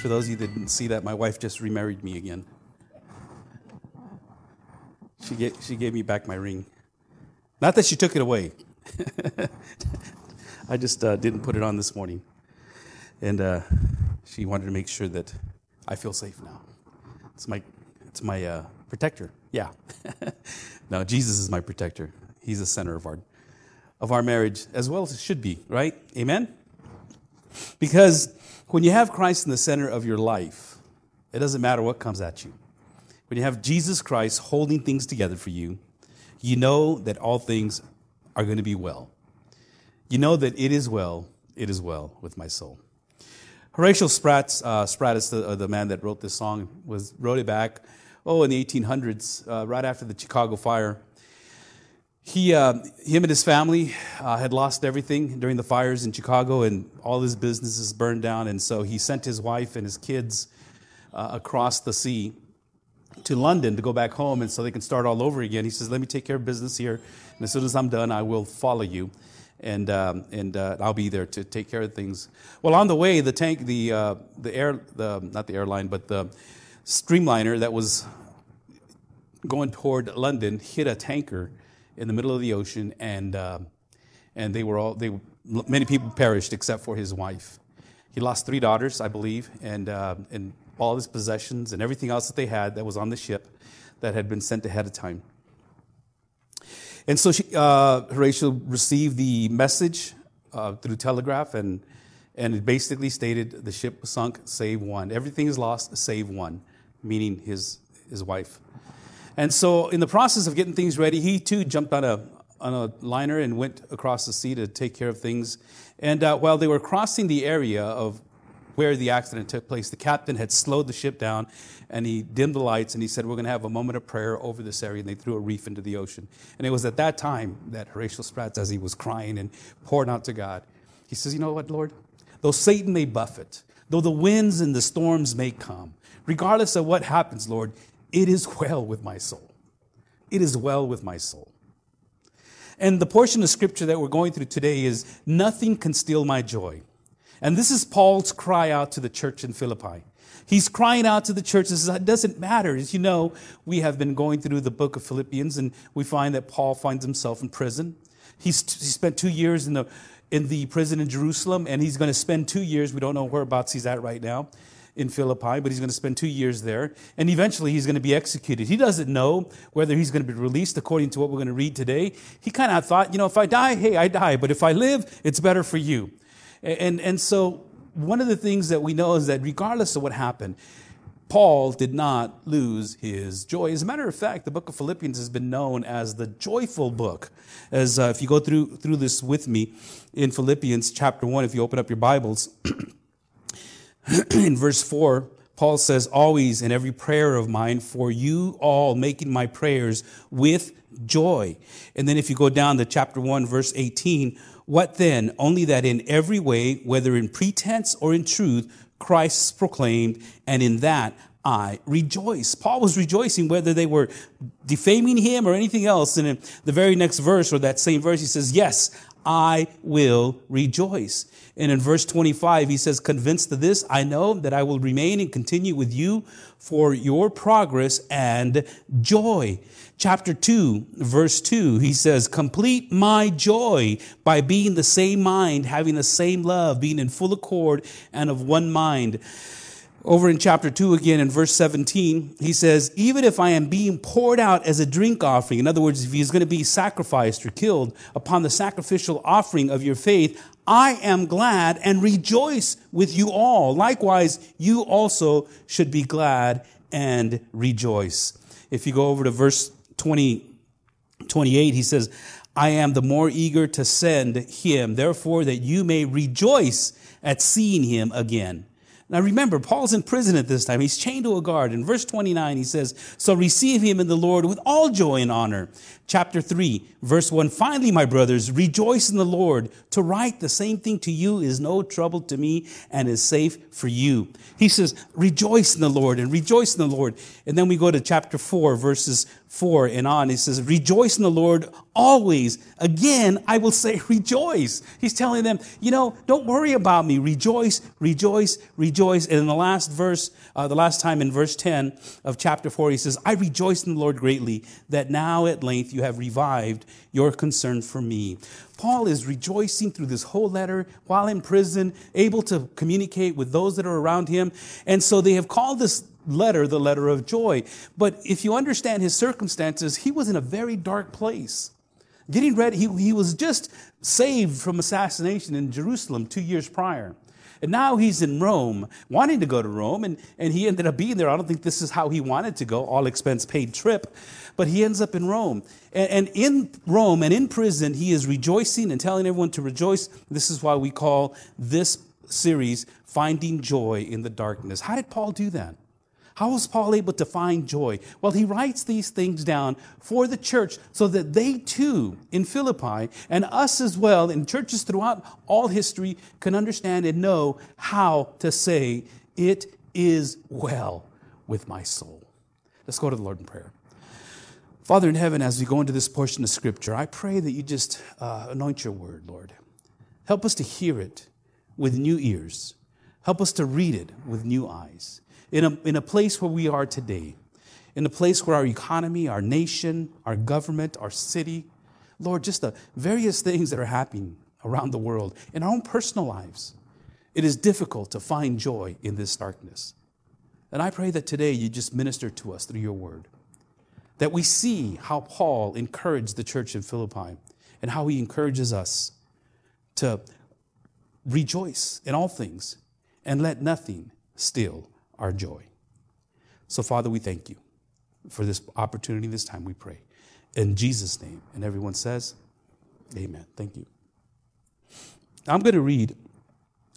For those of you that didn't see that, my wife just remarried me again. She gave, she gave me back my ring. Not that she took it away. I just uh, didn't put it on this morning. And uh, she wanted to make sure that I feel safe now. It's my, it's my uh, protector. Yeah. no, Jesus is my protector. He's the center of our, of our marriage, as well as it should be, right? Amen? Because when you have Christ in the center of your life, it doesn't matter what comes at you. When you have Jesus Christ holding things together for you, you know that all things are going to be well. You know that it is well, it is well with my soul. Horatio Spratt, uh, the, uh, the man that wrote this song, was wrote it back, oh, in the 1800s, uh, right after the Chicago fire. He, uh, him and his family uh, had lost everything during the fires in Chicago, and all his businesses burned down. And so he sent his wife and his kids uh, across the sea to London to go back home, and so they can start all over again. He says, "Let me take care of business here, and as soon as I'm done, I will follow you." and um, and uh, I'll be there to take care of things. Well, on the way, the tank, the uh, the air, the not the airline, but the streamliner that was going toward London hit a tanker in the middle of the ocean, and uh, and they were all they many people perished except for his wife. He lost three daughters, I believe, and uh, and all his possessions and everything else that they had that was on the ship that had been sent ahead of time. And so she, uh, Horatio received the message uh, through telegraph, and, and it basically stated the ship sunk, save one. Everything is lost, save one, meaning his, his wife. And so, in the process of getting things ready, he too jumped on a, on a liner and went across the sea to take care of things. And uh, while they were crossing the area of where the accident took place. The captain had slowed the ship down and he dimmed the lights and he said, We're going to have a moment of prayer over this area. And they threw a reef into the ocean. And it was at that time that Horatio Spratt, as he was crying and pouring out to God, he says, You know what, Lord? Though Satan may buffet, though the winds and the storms may come, regardless of what happens, Lord, it is well with my soul. It is well with my soul. And the portion of scripture that we're going through today is nothing can steal my joy. And this is Paul's cry out to the church in Philippi. He's crying out to the church. Says, it doesn't matter. As you know, we have been going through the book of Philippians, and we find that Paul finds himself in prison. He's, he spent two years in the, in the prison in Jerusalem, and he's going to spend two years. We don't know whereabouts he's at right now in Philippi, but he's going to spend two years there. And eventually he's going to be executed. He doesn't know whether he's going to be released according to what we're going to read today. He kind of thought, you know, if I die, hey, I die. But if I live, it's better for you. And, and so one of the things that we know is that regardless of what happened, Paul did not lose his joy. As a matter of fact, the book of Philippians has been known as the joyful book. As uh, if you go through through this with me in Philippians chapter 1, if you open up your Bibles, in verse 4, Paul says, Always in every prayer of mine for you all, making my prayers with joy. And then if you go down to chapter 1, verse 18, what then? Only that in every way, whether in pretense or in truth, Christ is proclaimed, and in that I rejoice. Paul was rejoicing whether they were defaming him or anything else. And in the very next verse, or that same verse, he says, Yes, I will rejoice. And in verse 25, he says, Convinced of this, I know that I will remain and continue with you for your progress and joy chapter 2, verse 2, he says, Complete my joy by being the same mind, having the same love, being in full accord and of one mind. Over in chapter 2 again, in verse 17, he says, Even if I am being poured out as a drink offering, in other words, if he is going to be sacrificed or killed upon the sacrificial offering of your faith, I am glad and rejoice with you all. Likewise, you also should be glad and rejoice. If you go over to verse 20, 28, he says, I am the more eager to send him, therefore, that you may rejoice at seeing him again. Now remember, Paul's in prison at this time. He's chained to a guard. In verse 29, he says, So receive him in the Lord with all joy and honor. Chapter 3, verse 1 Finally, my brothers, rejoice in the Lord. To write the same thing to you is no trouble to me and is safe for you. He says, Rejoice in the Lord and rejoice in the Lord. And then we go to chapter 4, verses 4 and on. He says, Rejoice in the Lord always. Again, I will say, Rejoice. He's telling them, You know, don't worry about me. Rejoice, rejoice, rejoice. And in the last verse, uh, the last time in verse 10 of chapter 4, he says, I rejoice in the Lord greatly that now at length you have revived your concern for me. Paul is rejoicing through this whole letter while in prison, able to communicate with those that are around him. And so they have called this letter the letter of joy. But if you understand his circumstances, he was in a very dark place. Getting ready, he, he was just saved from assassination in Jerusalem two years prior. And now he's in Rome, wanting to go to Rome, and, and he ended up being there. I don't think this is how he wanted to go, all expense paid trip, but he ends up in Rome. And, and in Rome and in prison, he is rejoicing and telling everyone to rejoice. This is why we call this series Finding Joy in the Darkness. How did Paul do that? How was Paul able to find joy? Well, he writes these things down for the church so that they too, in Philippi, and us as well, in churches throughout all history, can understand and know how to say, It is well with my soul. Let's go to the Lord in prayer. Father in heaven, as we go into this portion of Scripture, I pray that you just uh, anoint your word, Lord. Help us to hear it with new ears. Help us to read it with new eyes in a, in a place where we are today, in a place where our economy, our nation, our government, our city, Lord, just the various things that are happening around the world, in our own personal lives, it is difficult to find joy in this darkness. And I pray that today you just minister to us through your word, that we see how Paul encouraged the church in Philippi and how he encourages us to rejoice in all things and let nothing steal our joy. So, Father, we thank you for this opportunity, this time we pray. In Jesus' name. And everyone says, Amen. Thank you. I'm going to read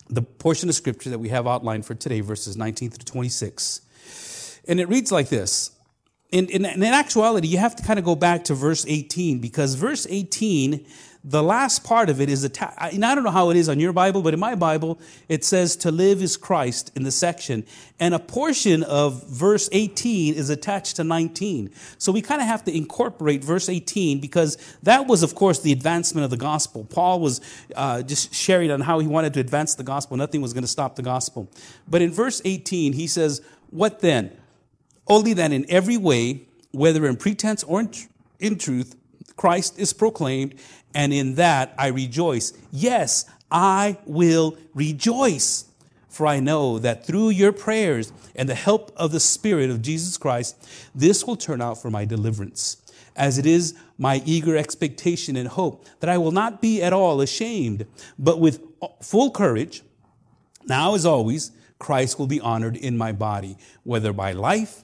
the portion of scripture that we have outlined for today, verses 19 through 26. And it reads like this. In, in, in actuality, you have to kind of go back to verse 18 because verse 18 the last part of it is attached. And I don't know how it is on your Bible, but in my Bible, it says to live is Christ in the section. And a portion of verse 18 is attached to 19. So we kind of have to incorporate verse 18 because that was, of course, the advancement of the gospel. Paul was uh, just sharing on how he wanted to advance the gospel. Nothing was going to stop the gospel. But in verse 18, he says, What then? Only that in every way, whether in pretense or in, tr- in truth, Christ is proclaimed, and in that I rejoice. Yes, I will rejoice. For I know that through your prayers and the help of the Spirit of Jesus Christ, this will turn out for my deliverance, as it is my eager expectation and hope that I will not be at all ashamed, but with full courage, now as always, Christ will be honored in my body, whether by life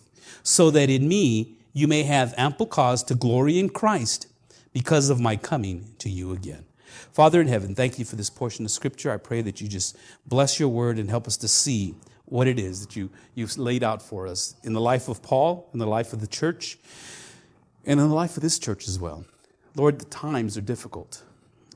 so that in me you may have ample cause to glory in Christ because of my coming to you again. Father in heaven, thank you for this portion of scripture. I pray that you just bless your word and help us to see what it is that you, you've laid out for us in the life of Paul, in the life of the church, and in the life of this church as well. Lord, the times are difficult.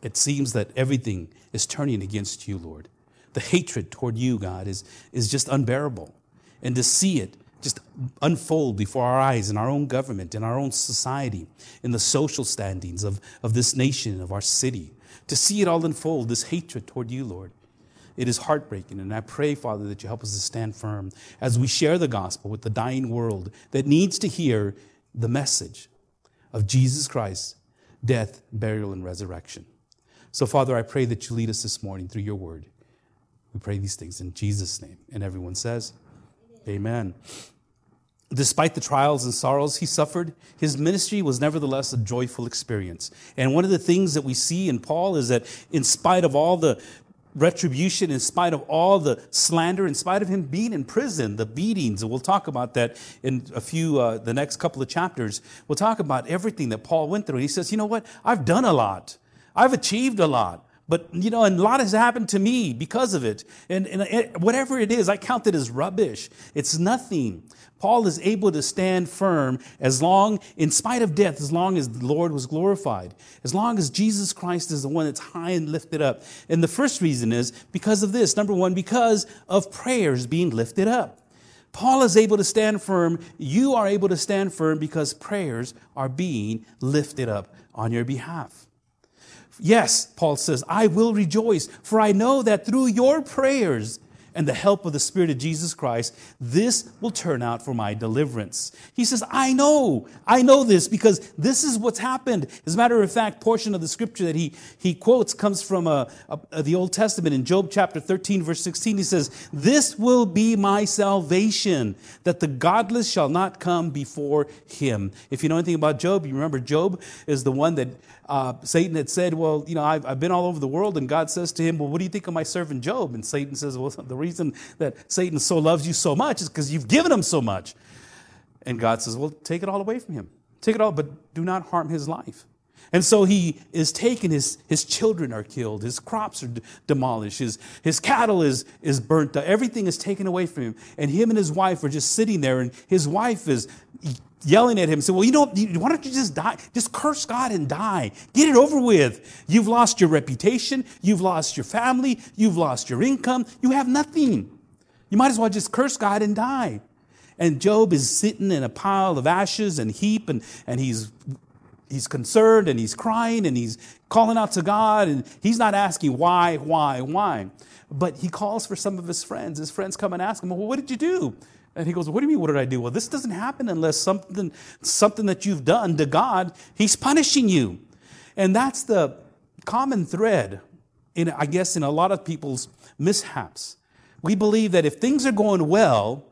It seems that everything is turning against you, Lord. The hatred toward you, God, is, is just unbearable. And to see it just unfold before our eyes in our own government, in our own society, in the social standings of, of this nation, of our city. To see it all unfold, this hatred toward you, Lord. It is heartbreaking. And I pray, Father, that you help us to stand firm as we share the gospel with the dying world that needs to hear the message of Jesus Christ, death, burial, and resurrection. So, Father, I pray that you lead us this morning through your word. We pray these things in Jesus' name. And everyone says, Amen. Despite the trials and sorrows he suffered, his ministry was nevertheless a joyful experience. And one of the things that we see in Paul is that, in spite of all the retribution, in spite of all the slander, in spite of him being in prison, the beatings. And we'll talk about that in a few, uh, the next couple of chapters. We'll talk about everything that Paul went through. He says, you know what? I've done a lot. I've achieved a lot. But, you know, and a lot has happened to me because of it. And, and it, whatever it is, I count it as rubbish. It's nothing. Paul is able to stand firm as long, in spite of death, as long as the Lord was glorified, as long as Jesus Christ is the one that's high and lifted up. And the first reason is because of this. Number one, because of prayers being lifted up. Paul is able to stand firm. You are able to stand firm because prayers are being lifted up on your behalf. Yes, Paul says, I will rejoice, for I know that through your prayers, and the help of the Spirit of Jesus Christ, this will turn out for my deliverance. He says, I know, I know this because this is what's happened. As a matter of fact, portion of the scripture that he, he quotes comes from a, a, a, the Old Testament in Job chapter 13, verse 16. He says, This will be my salvation, that the godless shall not come before him. If you know anything about Job, you remember Job is the one that uh, Satan had said, Well, you know, I've, I've, been all over the world. And God says to him, Well, what do you think of my servant Job? And Satan says, Well, the reason that Satan so loves you so much is because you've given him so much. And God says, Well, take it all away from him. Take it all, but do not harm his life. And so he is taken, his, his children are killed, his crops are d- demolished, his, his cattle is, is burnt, everything is taken away from him. And him and his wife are just sitting there, and his wife is yelling at him, say, Well, you know, why don't you just die? Just curse God and die. Get it over with. You've lost your reputation. You've lost your family. You've lost your income. You have nothing. You might as well just curse God and die. And Job is sitting in a pile of ashes and heap, and, and he's, he's concerned and he's crying and he's calling out to God, and he's not asking why, why, why. But he calls for some of his friends. His friends come and ask him, Well, what did you do? And he goes, What do you mean, what did I do? Well, this doesn't happen unless something, something that you've done to God, He's punishing you. And that's the common thread, in, I guess, in a lot of people's mishaps. We believe that if things are going well,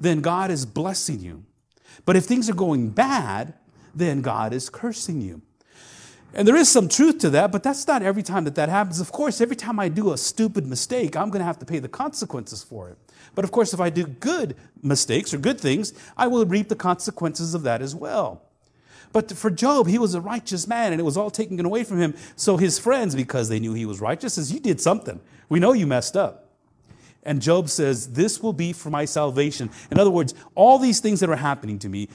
then God is blessing you. But if things are going bad, then God is cursing you. And there is some truth to that, but that's not every time that that happens. Of course, every time I do a stupid mistake, I'm going to have to pay the consequences for it. But of course, if I do good mistakes or good things, I will reap the consequences of that as well. But for Job, he was a righteous man and it was all taken away from him. So his friends, because they knew he was righteous, says, You did something. We know you messed up. And Job says, This will be for my salvation. In other words, all these things that are happening to me,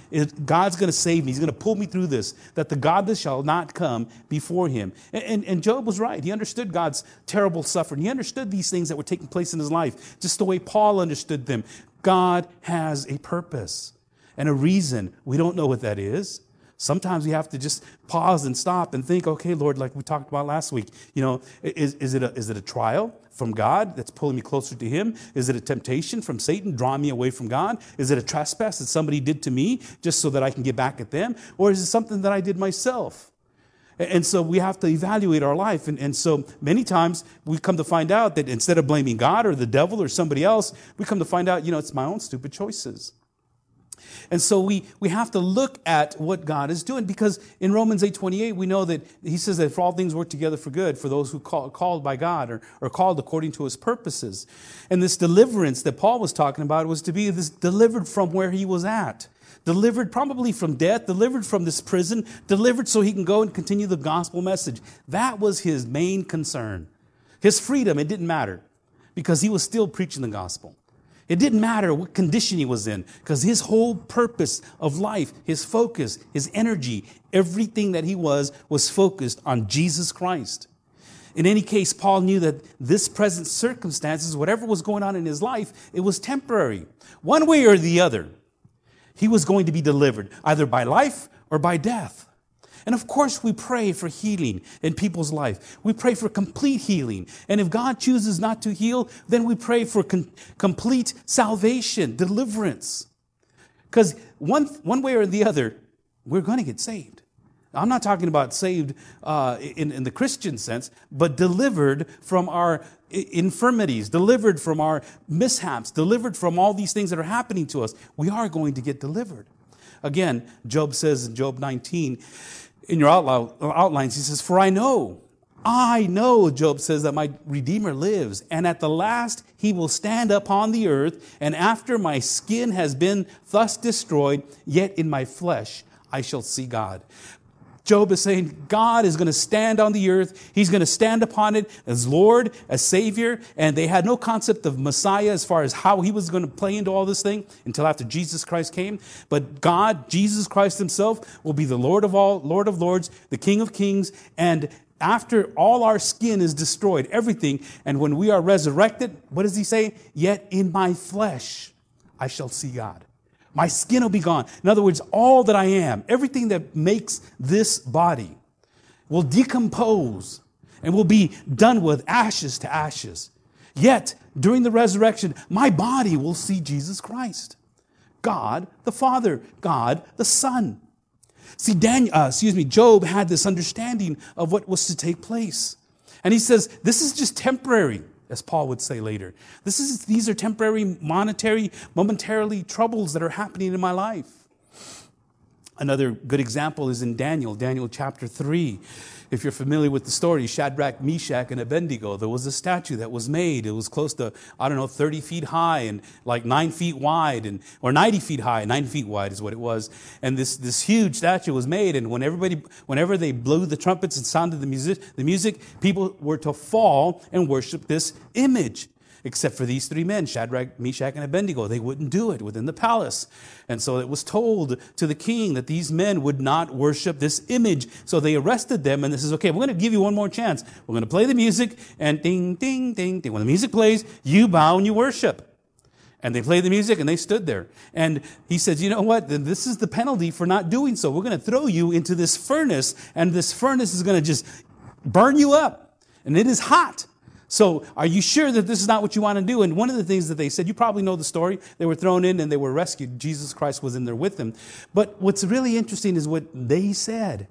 God's going to save me. He's going to pull me through this, that the godless shall not come before him. And, and, and, Job was right. He understood God's terrible suffering. He understood these things that were taking place in his life, just the way Paul understood them. God has a purpose and a reason. We don't know what that is. Sometimes we have to just pause and stop and think, okay, Lord, like we talked about last week, you know, is, is, it, a, is it a trial from God that's pulling me closer to Him? Is it a temptation from Satan drawing me away from God? Is it a trespass that somebody did to me just so that I can get back at them? Or is it something that I did myself? And so we have to evaluate our life. And, and so many times we come to find out that instead of blaming God or the devil or somebody else, we come to find out, you know, it's my own stupid choices. And so we, we have to look at what God is doing because in Romans 8 28, we know that he says that for all things work together for good for those who call called by God or, or called according to his purposes. And this deliverance that Paul was talking about was to be this delivered from where he was at. Delivered probably from death, delivered from this prison, delivered so he can go and continue the gospel message. That was his main concern. His freedom, it didn't matter because he was still preaching the gospel. It didn't matter what condition he was in because his whole purpose of life, his focus, his energy, everything that he was, was focused on Jesus Christ. In any case, Paul knew that this present circumstances, whatever was going on in his life, it was temporary. One way or the other, he was going to be delivered, either by life or by death. And of course, we pray for healing in people's life. We pray for complete healing. And if God chooses not to heal, then we pray for complete salvation, deliverance. Because one, one way or the other, we're going to get saved. I'm not talking about saved uh, in, in the Christian sense, but delivered from our infirmities, delivered from our mishaps, delivered from all these things that are happening to us. We are going to get delivered. Again, Job says in Job 19, in your outlines, he says, For I know I know, Job says, that my Redeemer lives, and at the last he will stand upon the earth, and after my skin has been thus destroyed, yet in my flesh I shall see God. Job is saying God is going to stand on the earth. He's going to stand upon it as Lord, as Savior. And they had no concept of Messiah as far as how he was going to play into all this thing until after Jesus Christ came. But God, Jesus Christ himself, will be the Lord of all, Lord of lords, the King of kings. And after all our skin is destroyed, everything, and when we are resurrected, what does he say? Yet in my flesh I shall see God. My skin will be gone. In other words, all that I am, everything that makes this body will decompose and will be done with ashes to ashes. Yet, during the resurrection, my body will see Jesus Christ. God the Father, God the Son. See, Daniel, uh, excuse me, Job had this understanding of what was to take place. And he says, this is just temporary as Paul would say later. This is, these are temporary, monetary, momentarily troubles that are happening in my life. Another good example is in Daniel, Daniel chapter 3. If you're familiar with the story, Shadrach, Meshach, and Abednego, there was a statue that was made. It was close to, I don't know, 30 feet high and like nine feet wide, and, or 90 feet high, nine feet wide is what it was. And this, this huge statue was made, and when everybody, whenever they blew the trumpets and sounded the music, the music, people were to fall and worship this image except for these three men, Shadrach, Meshach, and Abednego. They wouldn't do it within the palace. And so it was told to the king that these men would not worship this image. So they arrested them, and this is okay, we're going to give you one more chance. We're going to play the music, and ding, ding, ding, ding. When the music plays, you bow and you worship. And they played the music and they stood there. And he said, You know what? This is the penalty for not doing so. We're going to throw you into this furnace, and this furnace is going to just burn you up. And it is hot. So, are you sure that this is not what you want to do? And one of the things that they said, you probably know the story. They were thrown in and they were rescued. Jesus Christ was in there with them. But what's really interesting is what they said.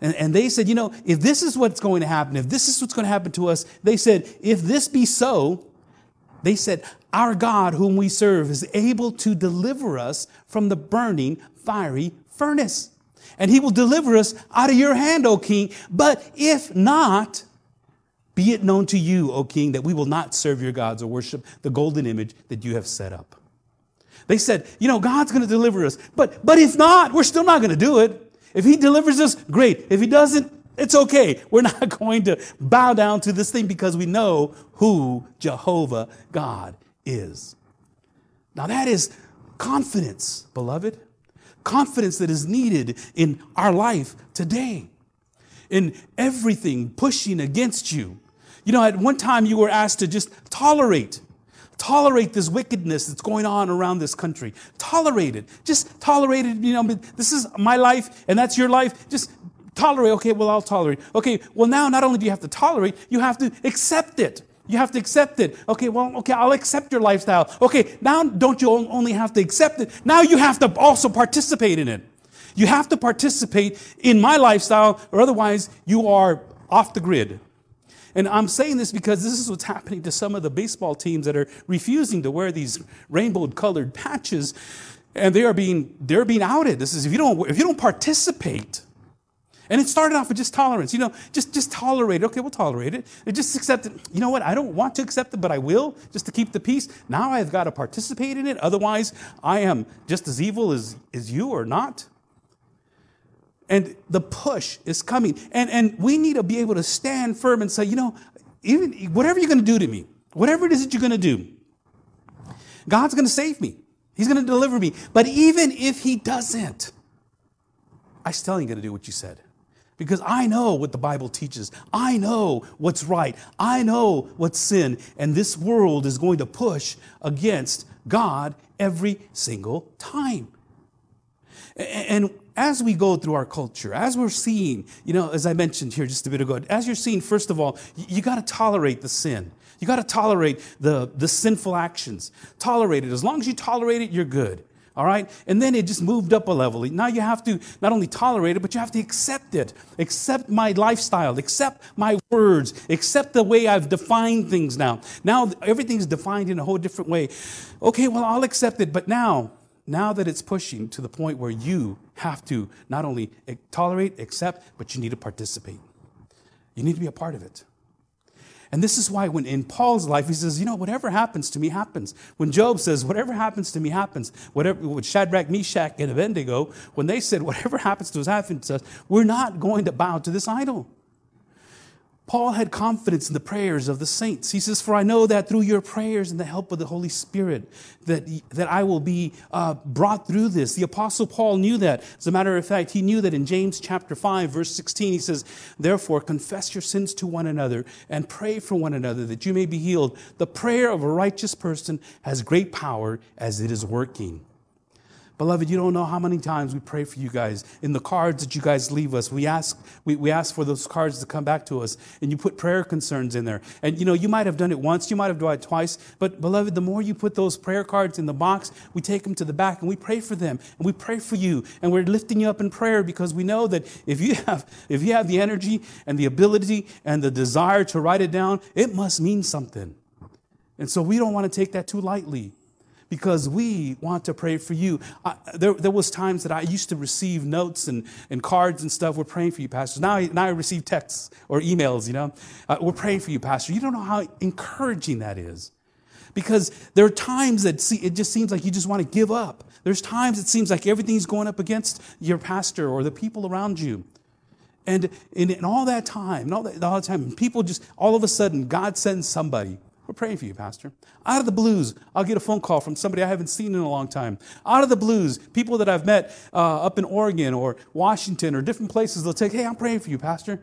And, and they said, you know, if this is what's going to happen, if this is what's going to happen to us, they said, if this be so, they said, our God, whom we serve, is able to deliver us from the burning, fiery furnace. And he will deliver us out of your hand, O king. But if not, be it known to you, O king, that we will not serve your gods or worship the golden image that you have set up. They said, you know, God's going to deliver us. But, but if not, we're still not going to do it. If he delivers us, great. If he doesn't, it's okay. We're not going to bow down to this thing because we know who Jehovah God is. Now that is confidence, beloved. Confidence that is needed in our life today. In everything pushing against you, you know, at one time you were asked to just tolerate, tolerate this wickedness that's going on around this country. Tolerate it. Just tolerate it. You know, this is my life and that's your life. Just tolerate. Okay, well, I'll tolerate. Okay, well, now not only do you have to tolerate, you have to accept it. You have to accept it. Okay, well, okay, I'll accept your lifestyle. Okay, now don't you only have to accept it, now you have to also participate in it. You have to participate in my lifestyle, or otherwise you are off the grid. And I'm saying this because this is what's happening to some of the baseball teams that are refusing to wear these rainbow colored patches and they are being they're being outed. This is if you don't if you don't participate. And it started off with just tolerance. You know, just just tolerate it. Okay, we'll tolerate it. Just accept it. You know what? I don't want to accept it, but I will just to keep the peace. Now I've got to participate in it. Otherwise, I am just as evil as, as you or not. And the push is coming. And, and we need to be able to stand firm and say, you know, even whatever you're going to do to me, whatever it is that you're going to do, God's going to save me. He's going to deliver me. But even if He doesn't, I still ain't going to do what you said. Because I know what the Bible teaches. I know what's right. I know what's sin. And this world is going to push against God every single time. And as we go through our culture, as we're seeing, you know, as I mentioned here just a bit ago, as you're seeing, first of all, you, got to tolerate the sin. You got to tolerate the, the sinful actions. Tolerate it. As long as you tolerate it, you're good. All right? And then it just moved up a level. Now you have to not only tolerate it, but you have to accept it. Accept my lifestyle. Accept my words. Accept the way I've defined things now. Now everything's defined in a whole different way. Okay, well, I'll accept it, but now now that it's pushing to the point where you have to not only tolerate, accept, but you need to participate. You need to be a part of it. And this is why when in Paul's life, he says, you know, whatever happens to me happens. When Job says, whatever happens to me happens, whatever, with Shadrach, Meshach, and Abednego, when they said, whatever happens to us happens to us, we're not going to bow to this idol. Paul had confidence in the prayers of the saints. He says, For I know that through your prayers and the help of the Holy Spirit, that, that I will be uh, brought through this. The Apostle Paul knew that. As a matter of fact, he knew that in James chapter 5, verse 16, he says, Therefore, confess your sins to one another and pray for one another that you may be healed. The prayer of a righteous person has great power as it is working. Beloved, you don't know how many times we pray for you guys. In the cards that you guys leave us, we ask, we, we ask for those cards to come back to us, and you put prayer concerns in there. And you know, you might have done it once, you might have done it twice, but beloved, the more you put those prayer cards in the box, we take them to the back and we pray for them, and we pray for you, and we're lifting you up in prayer because we know that if you have, if you have the energy and the ability and the desire to write it down, it must mean something. And so we don't want to take that too lightly because we want to pray for you. I, there, there was times that I used to receive notes and, and cards and stuff. We're praying for you, Pastor. Now, I, now I receive texts or emails, you know. Uh, we're praying for you, Pastor. You don't know how encouraging that is. Because there are times that see, it just seems like you just want to give up. There's times it seems like everything's going up against your pastor or the people around you. And in, in all that time, all that, all the time, people just, all of a sudden, God sends somebody we're praying for you, Pastor. Out of the blues, I'll get a phone call from somebody I haven't seen in a long time. Out of the blues, people that I've met uh, up in Oregon or Washington or different places, they'll take, hey, I'm praying for you, Pastor.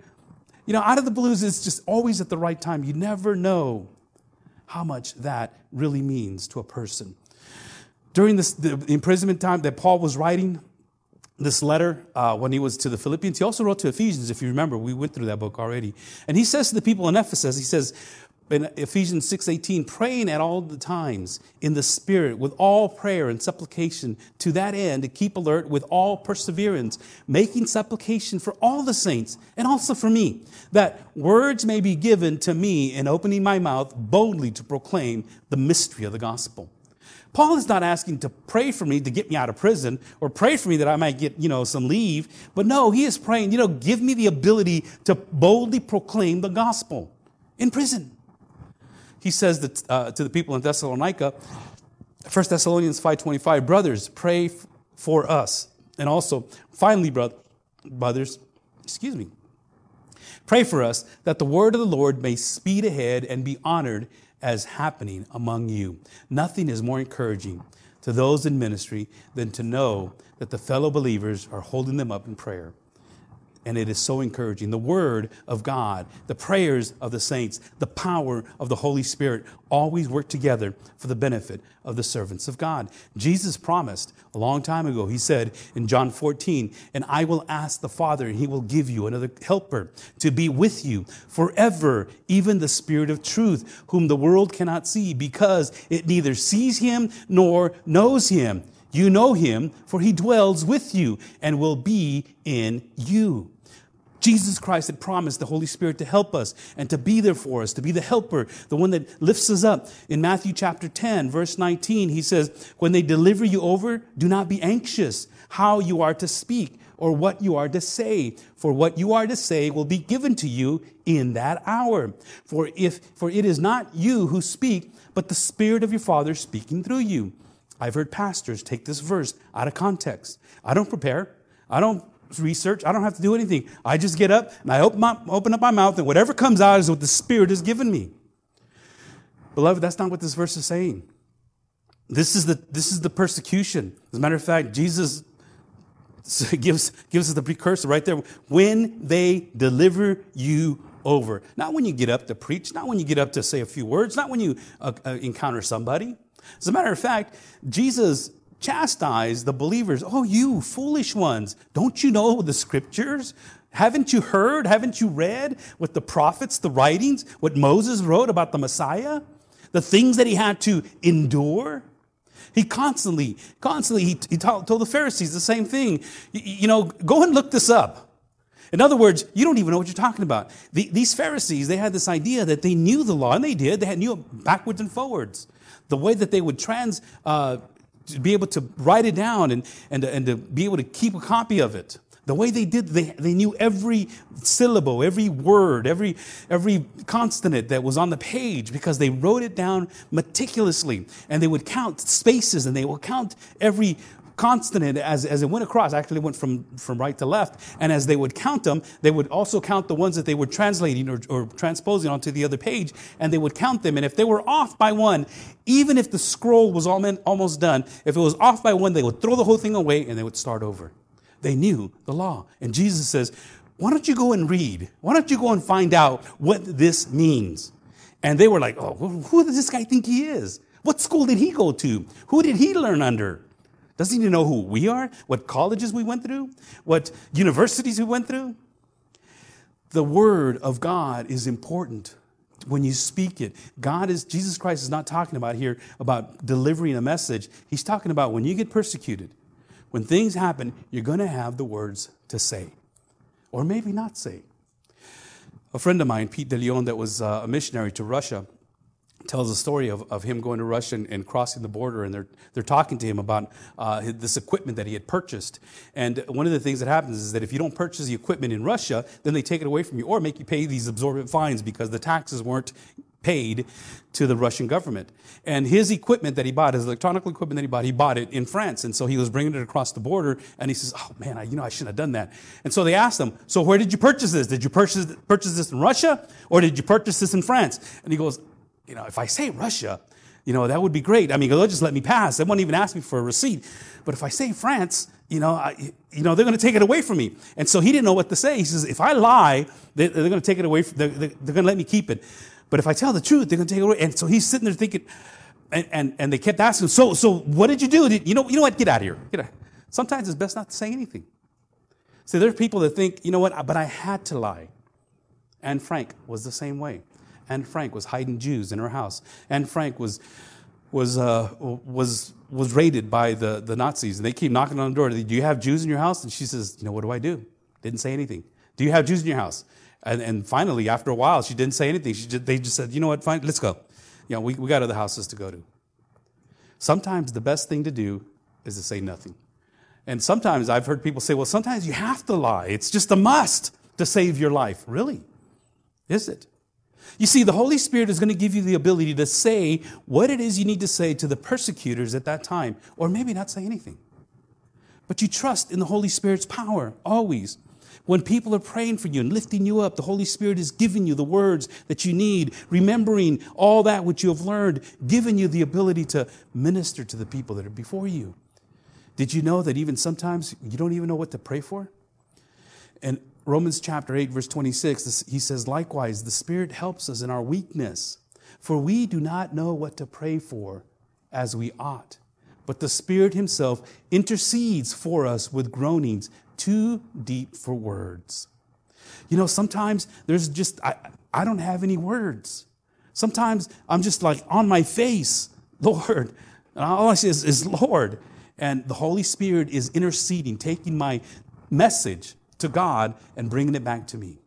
You know, out of the blues is just always at the right time. You never know how much that really means to a person. During this, the imprisonment time that Paul was writing this letter uh, when he was to the Philippians, he also wrote to Ephesians, if you remember. We went through that book already. And he says to the people in Ephesus, he says, in Ephesians 6:18, praying at all the times in the Spirit with all prayer and supplication to that end to keep alert with all perseverance, making supplication for all the saints and also for me, that words may be given to me in opening my mouth boldly to proclaim the mystery of the gospel. Paul is not asking to pray for me to get me out of prison or pray for me that I might get, you know, some leave. But no, he is praying, you know, give me the ability to boldly proclaim the gospel in prison he says that, uh, to the people in Thessalonica, 1 Thessalonians 5.25, brothers, pray f- for us. And also, finally, brother, brothers, excuse me, pray for us that the word of the Lord may speed ahead and be honored as happening among you. Nothing is more encouraging to those in ministry than to know that the fellow believers are holding them up in prayer and it is so encouraging. The Word of God, the prayers of the saints, the power of the Holy Spirit always work together for the benefit of the servants of God. Jesus promised a long time ago, He said in John 14, And I will ask the Father, and He will give you another helper to be with you forever, even the Spirit of truth, whom the world cannot see, because it neither sees Him nor knows Him. You know him, for he dwells with you and will be in you. Jesus Christ had promised the Holy Spirit to help us and to be there for us, to be the helper, the one that lifts us up. In Matthew chapter 10, verse 19, he says, When they deliver you over, do not be anxious how you are to speak or what you are to say, for what you are to say will be given to you in that hour. For if for it is not you who speak, but the Spirit of your Father speaking through you. I've heard pastors take this verse out of context. I don't prepare. I don't research. I don't have to do anything. I just get up and I open, my, open up my mouth, and whatever comes out is what the Spirit has given me. Beloved, that's not what this verse is saying. This is the, this is the persecution. As a matter of fact, Jesus gives, gives us the precursor right there. When they deliver you over. Not when you get up to preach, not when you get up to say a few words, not when you uh, uh, encounter somebody. As a matter of fact, Jesus chastise the believers. Oh, you foolish ones, don't you know the scriptures? Haven't you heard? Haven't you read what the prophets, the writings, what Moses wrote about the Messiah? The things that he had to endure? He constantly, constantly, he, he told, told the Pharisees the same thing. You, you, know, go and look this up. In other words, you don't even know what you're talking about. The, these Pharisees, they had this idea that they knew the law, and they did. They had knew it backwards and forwards. The way that they would trans, uh, to be able to write it down and, and, and to be able to keep a copy of it. The way they did, they, they knew every syllable, every word, every, every consonant that was on the page because they wrote it down meticulously. And they would count spaces and they would count every consonant as, as it went across. Actually, went from, from right to left. And as they would count them, they would also count the ones that they were translating or, or transposing onto the other page. And they would count them. And if they were off by one, even if the scroll was almost done, if it was off by one, they would throw the whole thing away and they would start over. They knew the law. And Jesus says, Why don't you go and read? Why don't you go and find out what this means? And they were like, Oh, who does this guy think he is? What school did he go to? Who did he learn under? Doesn't he know who we are? What colleges we went through? What universities we went through? The word of God is important when you speak it. God is, Jesus Christ is not talking about here about delivering a message. He's talking about when you get persecuted, when things happen, you're going to have the words to say, or maybe not say. A friend of mine, Pete De DeLeon, that was uh, a missionary to Russia, tells a story of, of him going to Russia and, and, crossing the border, and they're, they're talking to him about uh, this equipment that he had purchased. And one of the things that happens is that if you don't purchase the equipment in Russia, then they take it away from you or make you pay these absorbent fines because the taxes weren't paid to the Russian government. And his equipment that he bought, his electronic equipment that he bought, he bought it in France. And so he was bringing it across the border and he says, Oh man, I, you know, I shouldn't have done that. And so they asked him, So where did you purchase this? Did you purchase, purchase this in Russia or did you purchase this in France? And he goes, You know, if I say Russia, you know, that would be great. I mean, they'll just let me pass. They won't even ask me for a receipt. But if I say France, you know, I, you know, they're going to take it away from me. And so he didn't know what to say. He says, if I lie, they, are going to take it away. From, they're, they're going to let me keep it. But if I tell the truth, they're going to take it away. And so he's sitting there thinking, and, and, and they kept asking, so, so what did you do? Did, you know, you know what? Get out of here. Get out. Sometimes it's best not to say anything. See, there's people that think, you know what, but I had to lie. And Frank was the same way. Anne Frank was hiding Jews in her house. Anne Frank was, was, uh, was, was raided by the, the Nazis, and they keep knocking on the door. Do you have Jews in your house? And she says, you know, what do I do? Didn't say anything. Do you have Jews in your house? And, and finally, after a while, she didn't say anything. She just, they just said, you know what, fine, let's go. You know, we, we got other houses to go to. Sometimes the best thing to do is to say nothing. And sometimes I've heard people say, well, sometimes you have to lie. It's just a must to save your life. Really? Is it? You see, the Holy Spirit is going to give you the ability to say what it is you need to say to the persecutors at that time, or maybe not say anything. But you trust in the Holy Spirit's power always. When people are praying for you and lifting you up, the Holy Spirit is giving you the words that you need, remembering all that which you have learned, giving you the ability to minister to the people that are before you. Did you know that even sometimes you don't even know what to pray for? And Romans chapter 8, verse 26, he says, Likewise, the Spirit helps us in our weakness, for we do not know what to pray for as we ought. But the Spirit Himself intercedes for us with groanings too deep for words. You know, sometimes there's just, I, I don't have any words. Sometimes I'm just like on my face, Lord. And all I say is, is Lord. And the Holy Spirit is interceding, taking my message to God and bringing it back to me.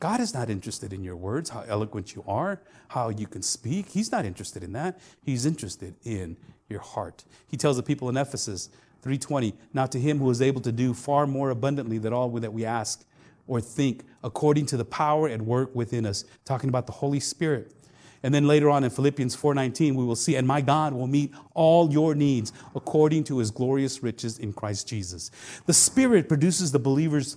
God is not interested in your words, how eloquent you are, how you can speak. He's not interested in that. He's interested in your heart. He tells the people in Ephesus, 320 now to him who is able to do far more abundantly than all that we ask or think according to the power at work within us talking about the holy spirit and then later on in philippians 4.19 we will see and my god will meet all your needs according to his glorious riches in christ jesus the spirit produces the believer's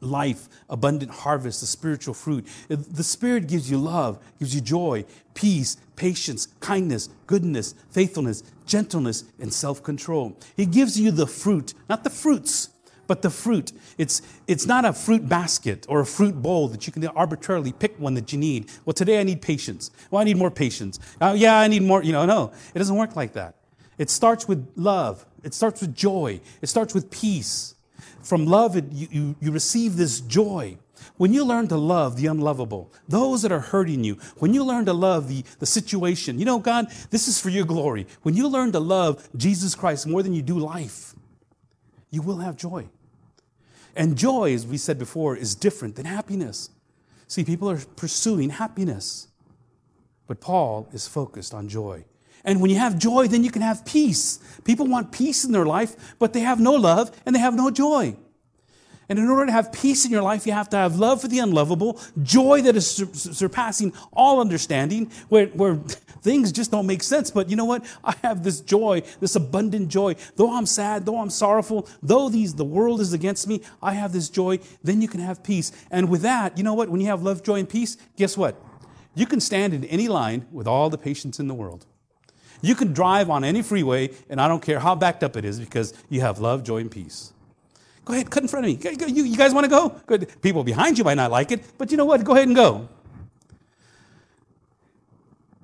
life, abundant harvest, the spiritual fruit. The Spirit gives you love, gives you joy, peace, patience, kindness, goodness, faithfulness, gentleness, and self control. He gives you the fruit, not the fruits, but the fruit. It's, it's not a fruit basket or a fruit bowl that you can arbitrarily pick one that you need. Well, today I need patience. Well, I need more patience. Uh, yeah, I need more. You know, no, it doesn't work like that. It starts with love, it starts with joy, it starts with peace. From love, it, you, you, you receive this joy. When you learn to love the unlovable, those that are hurting you, when you learn to love the, the situation, you know, God, this is for your glory. When you learn to love Jesus Christ more than you do life, you will have joy. And joy, as we said before, is different than happiness. See, people are pursuing happiness, but Paul is focused on joy. And when you have joy, then you can have peace. People want peace in their life, but they have no love and they have no joy. And in order to have peace in your life, you have to have love for the unlovable, joy that is sur- surpassing all understanding, where, where things just don't make sense. But you know what? I have this joy, this abundant joy. Though I'm sad, though I'm sorrowful, though these, the world is against me, I have this joy. Then you can have peace. And with that, you know what? When you have love, joy, and peace, guess what? You can stand in any line with all the patience in the world. You can drive on any freeway, and I don't care how backed up it is because you have love, joy, and peace. Go ahead, cut in front of me. You, guys want to go? Good. People behind you might not like it, but you know what? Go ahead and go.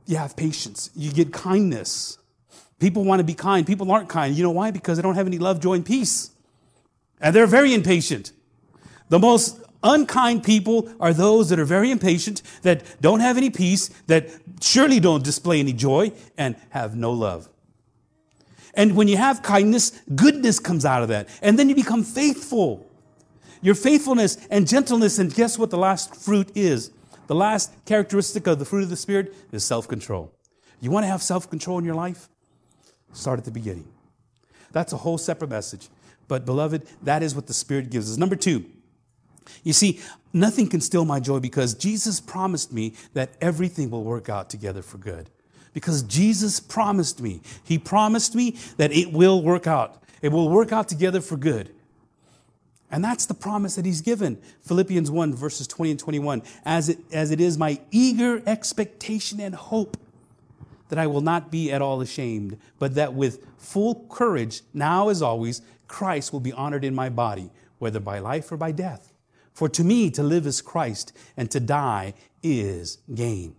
You have patience. You get kindness. People want to be kind. People aren't kind. You know why? Because they don't have any love, joy, and peace. And they're very impatient. The most unkind people are those that are very impatient, that don't have any peace, that surely don't display any joy, and have no love. And when you have kindness, goodness comes out of that. And then you become faithful. Your faithfulness and gentleness, and guess what the last fruit is? The last characteristic of the fruit of the Spirit is self control. You want to have self control in your life? Start at the beginning. That's a whole separate message. But, beloved, that is what the Spirit gives us. Number two, you see, nothing can steal my joy because Jesus promised me that everything will work out together for good because Jesus promised me. He promised me that it will work out. It will work out together for good. And that's the promise that he's given. Philippians 1, verses 20 and 21. As it, as it is my eager expectation and hope that I will not be at all ashamed, but that with full courage, now as always, Christ will be honored in my body, whether by life or by death. For to me, to live is Christ, and to die is gain.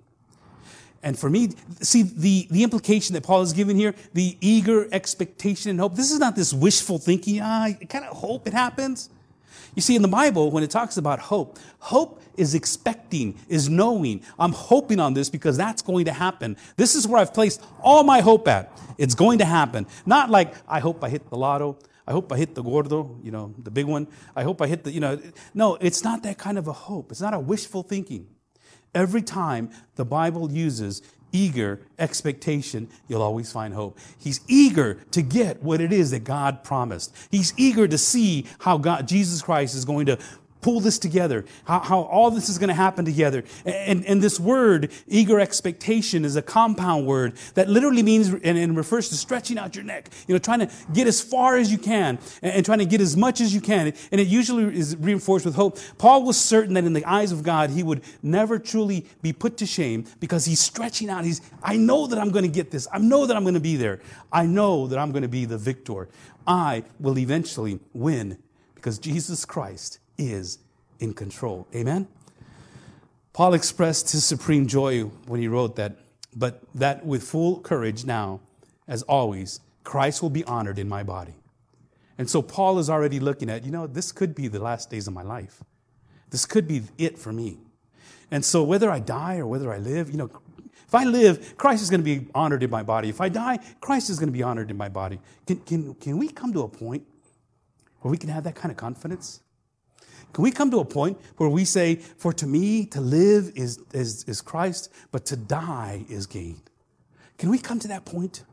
And for me, see the, the implication that Paul is giving here, the eager expectation and hope. This is not this wishful thinking, ah, I kind of hope it happens. You see, in the Bible, when it talks about hope, hope is expecting, is knowing. I'm hoping on this because that's going to happen. This is where I've placed all my hope at. It's going to happen. Not like, I hope I hit the lotto. I hope I hit the gordo, you know, the big one. I hope I hit the, you know. No, it's not that kind of a hope. It's not a wishful thinking. Every time the Bible uses eager expectation, you'll always find hope. He's eager to get what it is that God promised. He's eager to see how God, Jesus Christ is going to pull this together, how, how all this is going to happen together. And, and this word, eager expectation, is a compound word that literally means and, and refers to stretching out your neck, you know, trying to get as far as you can and, and trying to get as much as you can. And it usually is reinforced with hope. Paul was certain that in the eyes of God, he would never truly be put to shame because he's stretching out. He's, I know that I'm going to get this. I know that I'm going to be there. I know that I'm going to be the victor. I will eventually win because Jesus Christ is in control. Amen? Paul expressed his supreme joy when he wrote that, but that with full courage now, as always, Christ will be honored in my body. And so Paul is already looking at, you know, this could be the last days of my life. This could be it for me. And so whether I die or whether I live, you know, if I live, Christ is going to be honored in my body. If I die, Christ is going to be honored in my body. Can, can, can we come to a point where we can have that kind of confidence? Can we come to a point where we say, For to me to live is, is, is Christ, but to die is gain? Can we come to that point?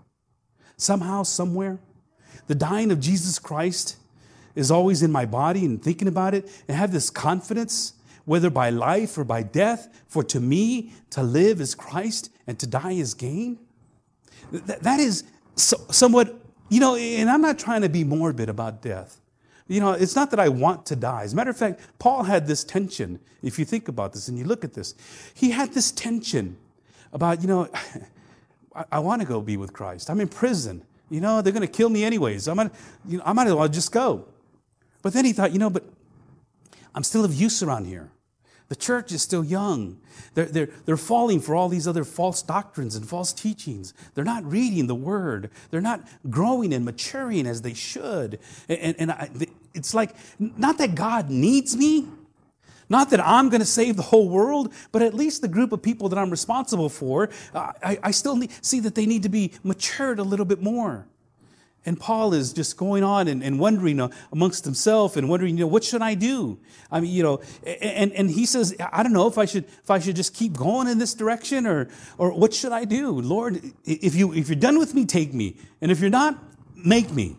Somehow, somewhere? The dying of Jesus Christ is always in my body and thinking about it and have this confidence, whether by life or by death, for to me to live is Christ and to die is gain? That, that is so, somewhat, you know, and I'm not trying to be morbid about death. You know, it's not that I want to die. As a matter of fact, Paul had this tension. If you think about this and you look at this, he had this tension about, you know, I, I want to go be with Christ. I'm in prison. You know, they're going to kill me anyways. I might, you know, I might as well just go. But then he thought, you know, but I'm still of use around here. The church is still young. They're, they're, they're falling for all these other false doctrines and false teachings. They're not reading the word. They're not growing and maturing as they should. And, and I, it's like, not that God needs me, not that I'm going to save the whole world, but at least the group of people that I'm responsible for, I, I still need, see that they need to be matured a little bit more. And Paul is just going on and, and wondering uh, amongst himself and wondering, you know, what should I do? I mean, you know, and, and he says, I don't know if I should if I should just keep going in this direction or or what should I do? Lord, if you if you're done with me, take me. And if you're not, make me.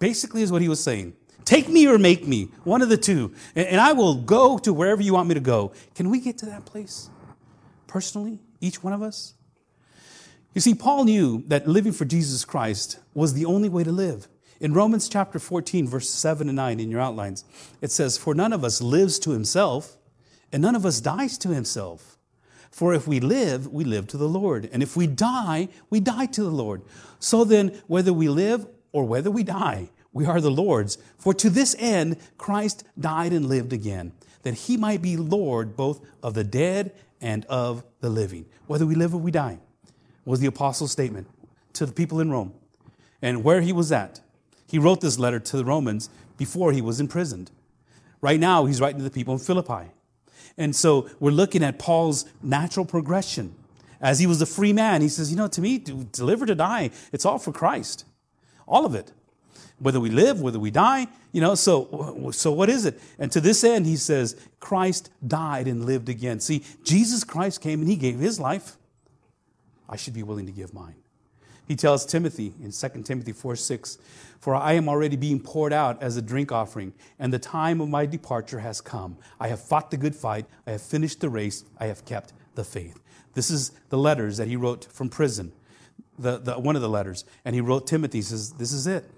Basically is what he was saying. Take me or make me, one of the two, and, I will go to wherever you want me to go. Can we get to that place personally, each one of us? You see, Paul knew that living for Jesus Christ was the only way to live. In Romans chapter 14, verse 7 and 9 in your outlines, it says, For none of us lives to himself, and none of us dies to himself. For if we live, we live to the Lord. And if we die, we die to the Lord. So then, whether we live or whether we die, we are the Lord's. For to this end, Christ died and lived again, that he might be Lord both of the dead and of the living. Whether we live or we die, was the apostle's statement to the people in Rome. And where he was at, he wrote this letter to the Romans before he was imprisoned. Right now, he's writing to the people in Philippi. And so we're looking at Paul's natural progression. As he was a free man, he says, You know, to me, to, live or to die, it's all for Christ. All of it. Whether we live, whether we die, you know, so, so what is it? And to this end, he says, Christ died and lived again. See, Jesus Christ came and he gave his life. I should be willing to give mine. He tells Timothy in 2 Timothy 4 6, For I am already being poured out as a drink offering, and the time of my departure has come. I have fought the good fight, I have finished the race, I have kept the faith. This is the letters that he wrote from prison, the, the, one of the letters. And he wrote Timothy, he says, This is it.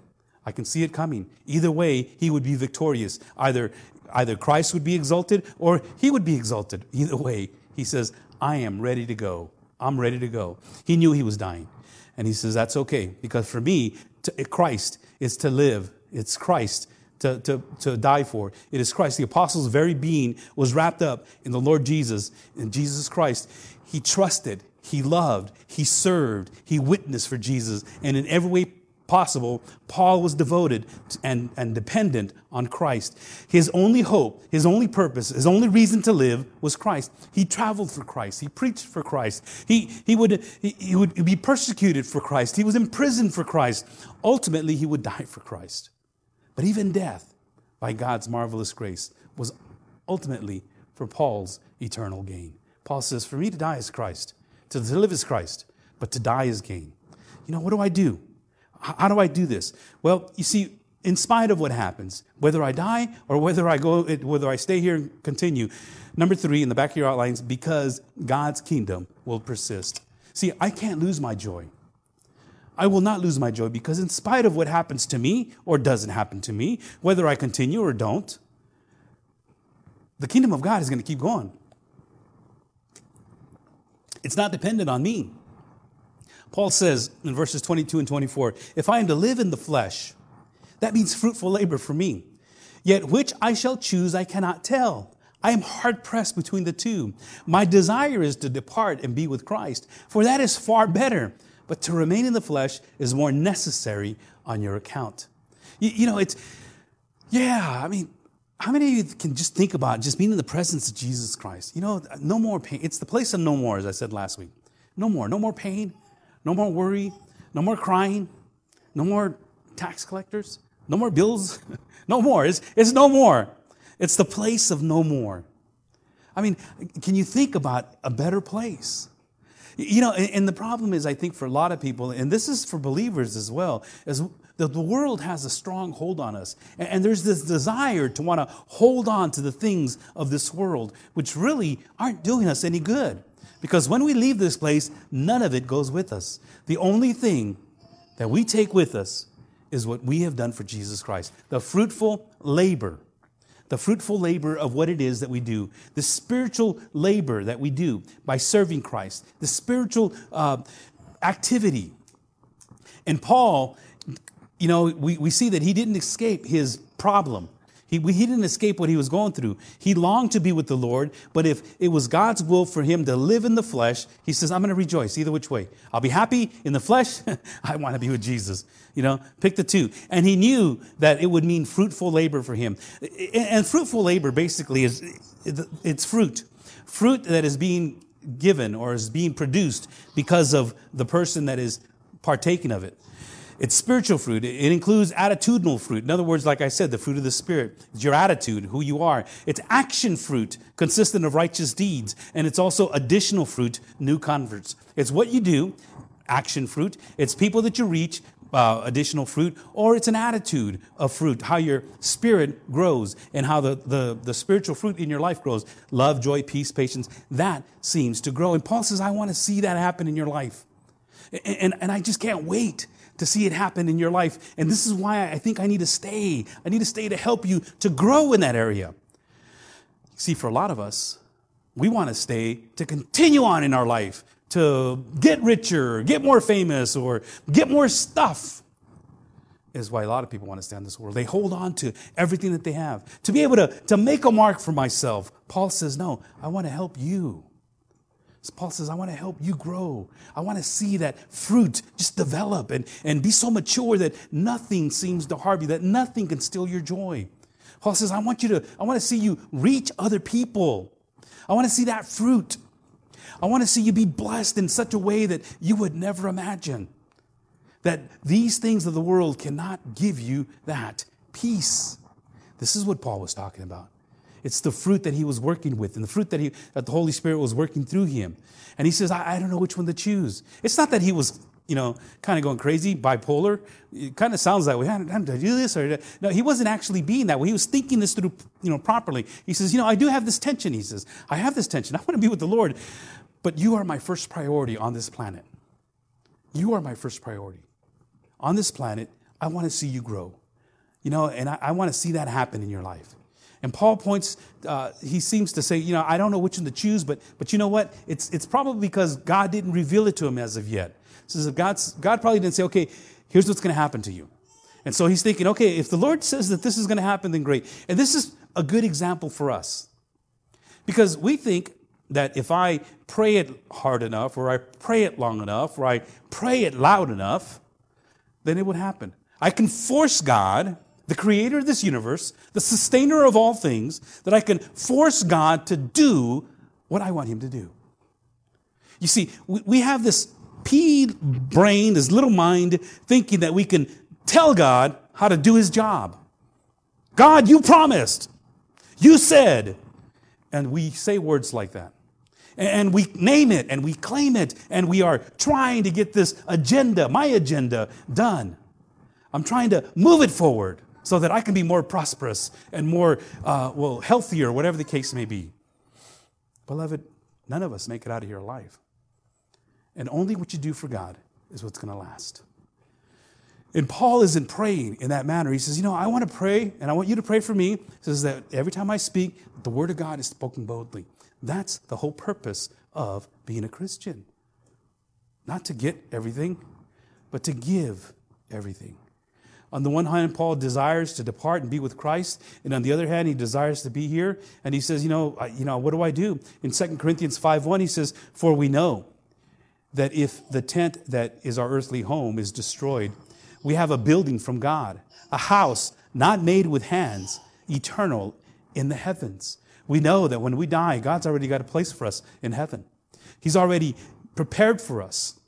I can see it coming. Either way, he would be victorious. Either, either Christ would be exalted or he would be exalted. Either way, he says, I am ready to go. I'm ready to go. He knew he was dying. And he says, That's okay, because for me, to, Christ is to live. It's Christ to, to, to die for. It is Christ. The apostle's very being was wrapped up in the Lord Jesus, in Jesus Christ. He trusted, he loved, he served, he witnessed for Jesus. And in every way possible, Paul was devoted and, and dependent on Christ. His only hope, his only purpose, his only reason to live was Christ. He traveled for Christ. He preached for Christ. He, he, would, he, he would be persecuted for Christ. He was imprisoned for Christ. Ultimately, he would die for Christ. But even death, by God's marvelous grace, was ultimately for Paul's eternal gain. Paul says, For me to die is Christ, to live is Christ, but to die is gain. You know, what do I do? How do I do this? Well, you see, in spite of what happens, whether I die or whether I go, whether I stay here and continue. Number three, in the back of your outlines, because God's kingdom will persist. See, I can't lose my joy. I will not lose my joy because, in spite of what happens to me or doesn't happen to me, whether I continue or don't, the kingdom of God is going to keep going. It's not dependent on me. Paul says in verses 22 and 24 If I am to live in the flesh, that means fruitful labor for me. Yet which I shall choose, I cannot tell. I am hard pressed between the two. My desire is to depart and be with Christ, for that is far better. But to remain in the flesh is more necessary on your account. You, you know, it's, yeah, I mean, how many of you can just think about just being in the presence of Jesus Christ? You know, no more pain. It's the place of no more, as I said last week. No more. No more pain. No more worry. No more crying. No more tax collectors. No more bills. no more. It's, it's no more. It's the place of no more. I mean, can you think about a better place? You know, and the problem is, I think, for a lot of people, and this is for believers as well, is that the world has a strong hold on us. And there's this desire to want to hold on to the things of this world, which really aren't doing us any good. Because when we leave this place, none of it goes with us. The only thing that we take with us is what we have done for Jesus Christ the fruitful labor. The fruitful labor of what it is that we do, the spiritual labor that we do by serving Christ, the spiritual uh, activity. And Paul, you know, we, we see that he didn't escape his problem. He, he didn't escape what he was going through. He longed to be with the Lord, but if it was God's will for him to live in the flesh, he says, I'm going to rejoice either which way. I'll be happy in the flesh. I want to be with Jesus. You know, pick the two. And he knew that it would mean fruitful labor for him. And fruitful labor basically is it's fruit. Fruit that is being given or is being produced because of the person that is partaking of it. It's spiritual fruit. It includes attitudinal fruit. In other words, like I said, the fruit of the Spirit. It's your attitude, who you are. It's action fruit, consistent of righteous deeds. And it's also additional fruit, new converts. It's what you do, action fruit. It's people that you reach, uh, additional fruit, or it's an attitude of fruit, how your spirit grows and how the, the, the spiritual fruit in your life grows love, joy, peace, patience. That seems to grow. And Paul says, I want to see that happen in your life. And, and, and I just can't wait to see it happen in your life. And this is why I think I need to stay. I need to stay to help you to grow in that area. See, for a lot of us, we want to stay to continue on in our life, to get richer, get more famous, or get more stuff. Is why a lot of people want to stay in this world. They hold on to everything that they have. To be able to, to make a mark for myself. Paul says, No, I want to help you. Paul says, I want to help you grow. I want to see that fruit just develop and, and be so mature that nothing seems to harm you, that nothing can steal your joy. Paul says, I want you to, I want to see you reach other people. I want to see that fruit. I want to see you be blessed in such a way that you would never imagine. That these things of the world cannot give you that peace. This is what Paul was talking about. It's the fruit that he was working with and the fruit that, he, that the Holy Spirit was working through him. And he says, I, I don't know which one to choose. It's not that he was, you know, kind of going crazy, bipolar. It kind of sounds that way. I do to do this or no. He wasn't actually being that way. He was thinking this through, you know, properly. He says, you know, I do have this tension. He says, I have this tension. I want to be with the Lord, but you are my first priority on this planet. You are my first priority on this planet. I want to see you grow, you know, and I, I want to see that happen in your life. And Paul points, uh, he seems to say, you know, I don't know which one to choose, but, but you know what? It's, it's probably because God didn't reveal it to him as of yet. So God's, God probably didn't say, okay, here's what's going to happen to you. And so he's thinking, okay, if the Lord says that this is going to happen, then great. And this is a good example for us. Because we think that if I pray it hard enough, or I pray it long enough, or I pray it loud enough, then it would happen. I can force God the creator of this universe, the sustainer of all things, that I can force God to do what I want him to do. You see, we have this pea brain, this little mind, thinking that we can tell God how to do his job. God, you promised. You said. And we say words like that. And we name it and we claim it and we are trying to get this agenda, my agenda, done. I'm trying to move it forward so that I can be more prosperous and more, uh, well, healthier, whatever the case may be. Beloved, none of us make it out of here alive. And only what you do for God is what's going to last. And Paul isn't praying in that manner. He says, You know, I want to pray, and I want you to pray for me. He says that every time I speak, the word of God is spoken boldly. That's the whole purpose of being a Christian. Not to get everything, but to give everything. On the one hand, Paul desires to depart and be with Christ, and on the other hand, he desires to be here. And he says, you know, you know, what do I do? In 2 Corinthians 5:1, he says, "For we know that if the tent that is our earthly home is destroyed, we have a building from God, a house not made with hands, eternal in the heavens." We know that when we die, God's already got a place for us in heaven. He's already prepared for us.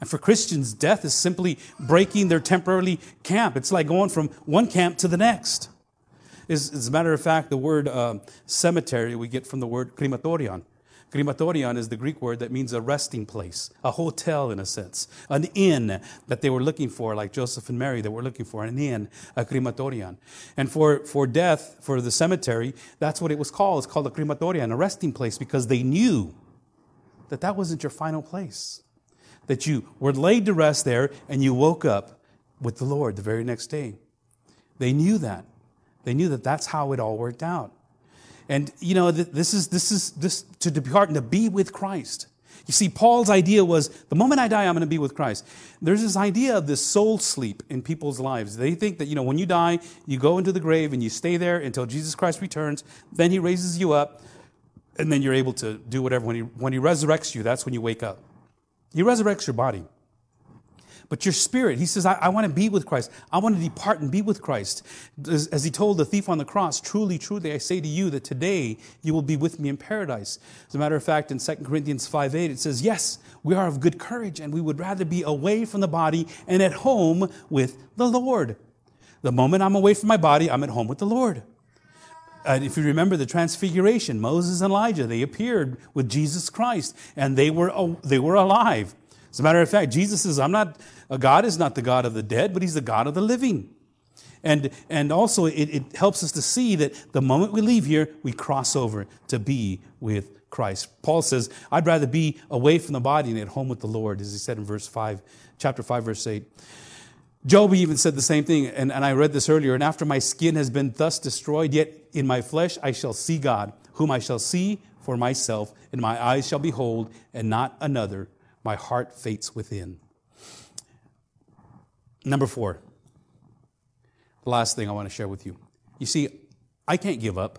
And for Christians, death is simply breaking their temporary camp. It's like going from one camp to the next. As, as a matter of fact, the word uh, cemetery we get from the word crematorion. Crematorion is the Greek word that means a resting place, a hotel in a sense, an inn that they were looking for, like Joseph and Mary, that were looking for an inn, a crematorion. And for, for death, for the cemetery, that's what it was called. It's called a crematorion, a resting place, because they knew that that wasn't your final place that you were laid to rest there and you woke up with the Lord the very next day. They knew that. They knew that that's how it all worked out. And you know, this is this is this to depart and to be with Christ. You see, Paul's idea was the moment I die, I'm going to be with Christ. There's this idea of this soul sleep in people's lives. They think that, you know, when you die, you go into the grave and you stay there until Jesus Christ returns. Then he raises you up, and then you're able to do whatever. When he, when he resurrects you, that's when you wake up. He resurrects your body. But your spirit, he says, I, I, want to be with Christ. I want to depart and be with Christ. As, as, he told the thief on the cross, truly, truly, I say to you that today you will be with me in paradise. As a matter of fact, in 2 Corinthians 5 8, it says, Yes, we are of good courage, and we would rather be away from the body and at home with the Lord. The moment I'm away from my body, I'm at home with the Lord. And if you remember the transfiguration, Moses and Elijah, they appeared with Jesus Christ and they were, they were alive. As a matter of fact, Jesus says, I'm not, God is not the God of the dead, but he's the God of the living. And, and also, it, it helps us to see that the moment we leave here, we cross over to be with Christ. Paul says, I'd rather be away from the body and at home with the Lord, as he said in verse 5, chapter 5, verse 8. Job even said the same thing, and, and I read this earlier. And after my skin has been thus destroyed, yet in my flesh I shall see God, whom I shall see for myself, and my eyes shall behold, and not another. My heart faints within. Number four, the last thing I want to share with you. You see, I can't give up.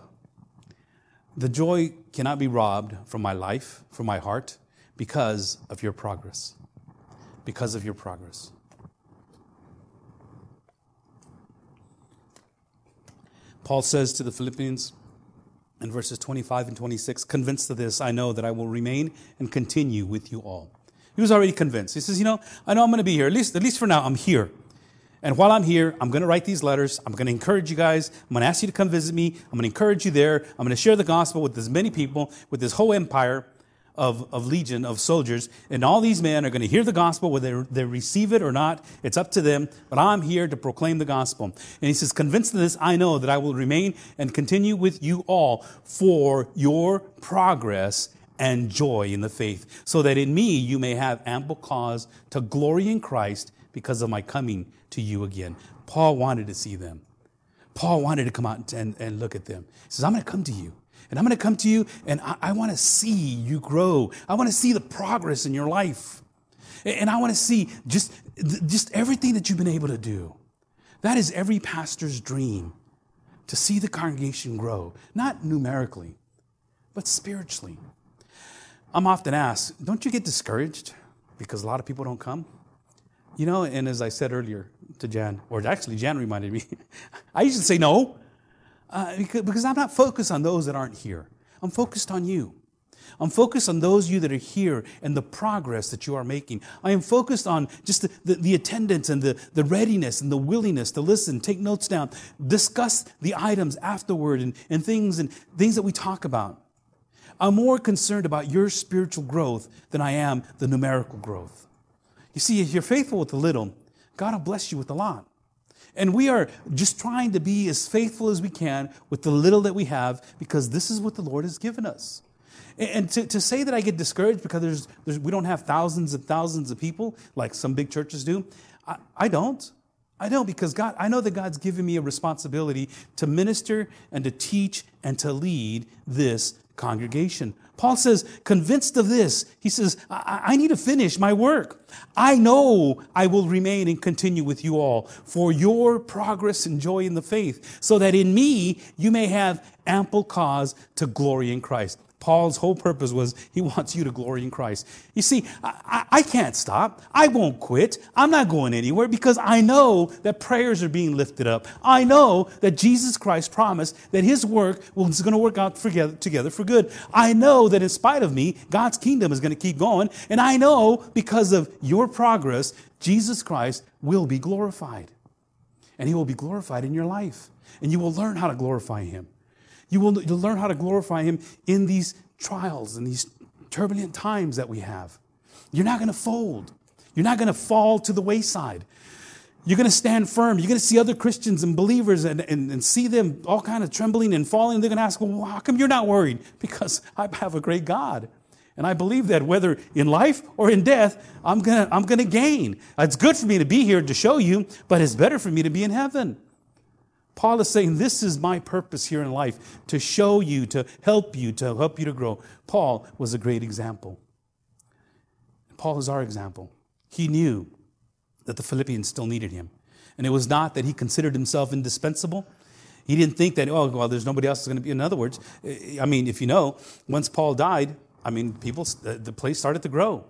The joy cannot be robbed from my life, from my heart, because of your progress. Because of your progress. Paul says to the Philippians in verses 25 and 26 Convinced of this, I know that I will remain and continue with you all. He was already convinced. He says, You know, I know I'm going to be here. At least, at least for now, I'm here. And while I'm here, I'm going to write these letters. I'm going to encourage you guys. I'm going to ask you to come visit me. I'm going to encourage you there. I'm going to share the gospel with as many people, with this whole empire of, of legion of soldiers. And all these men are going to hear the gospel, whether they receive it or not. It's up to them. But I'm here to proclaim the gospel. And he says, Convinced of this, I know that I will remain and continue with you all for your progress and joy in the faith, so that in me you may have ample cause to glory in Christ because of my coming to you again. Paul wanted to see them. Paul wanted to come out and, and look at them. He says, I'm going to come to you. And I'm going to come to you and I, I want to see you grow. I want to see the progress in your life. And I want to see just, just everything that you've been able to do. That is every pastor's dream to see the congregation grow, not numerically, but spiritually. I'm often asked, don't you get discouraged because a lot of people don't come? You know, and as I said earlier to Jan, or actually Jan reminded me, I used to say no uh, because I'm not focused on those that aren't here. I'm focused on you. I'm focused on those you that are here and the progress that you are making. I am focused on just the, the, the, attendance and the, the readiness and the willingness to listen, take notes down, discuss the items afterward and, and things and things that we talk about. I'm more concerned about your spiritual growth than I am the numerical growth. You see, if you're faithful with the little, God will bless you with a lot. And we are just trying to be as faithful as we can with the little that we have because this is what the Lord has given us. And to, to say that I get discouraged because there's, there's, we don't have thousands and thousands of people like some big churches do, I, I don't. I don't because God, I know that God's given me a responsibility to minister and to teach and to lead this congregation. Paul says, convinced of this, he says, I, I, need to finish my work. I know I will remain and continue with you all for your progress and joy in the faith, so that in me you may have ample cause to glory in Christ. Paul's whole purpose was he wants you to glory in Christ. You see, I, I, can't stop. I won't quit. I'm not going anywhere because I know that prayers are being lifted up. I know that Jesus Christ promised that his work is going to work out together, together for good. I know that in spite of me, God's kingdom is going to keep going. And I know because of your progress, Jesus Christ will be glorified. And he will be glorified in your life. And you will learn how to glorify him. You will learn how to glorify Him in these trials and these turbulent times that we have. You're not going to fold. You're not going to fall to the wayside. You're going to stand firm. You're going to see other Christians and believers and, and, and see them all kind of trembling and falling. They're going to ask, well, how come you're not worried? Because I have a great God. And I believe that whether in life or in death, I'm going to I'm going to gain. It's good for me to be here to show you, but it's better for me to be in heaven. Paul is saying, This is my purpose here in life to show you, to help you, to help you to grow. Paul was a great example. Paul is our example. He knew that the Philippians still needed him. And it was not that he considered himself indispensable. He didn't think that, oh, well, there's nobody else is going to be. In other words, eh, I mean, if you know, once Paul died, I mean, people, the place started to grow.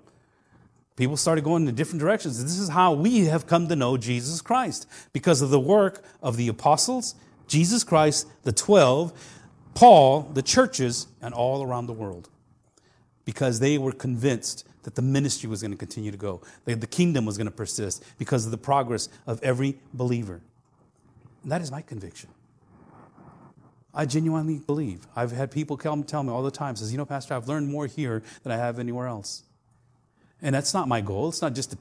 People started going in different directions. This is how we have come to know Jesus Christ because of the work of the apostles, Jesus Christ, the 12, Paul, the churches, and all around the world. Because they were convinced that the ministry was going to continue to go, that the kingdom was going to persist because of the progress of every believer. And that is my conviction. I genuinely believe. I've had people come tell me all the time, says, you know, Pastor, I've learned more here than I have anywhere else. And that's not my goal. It's not just to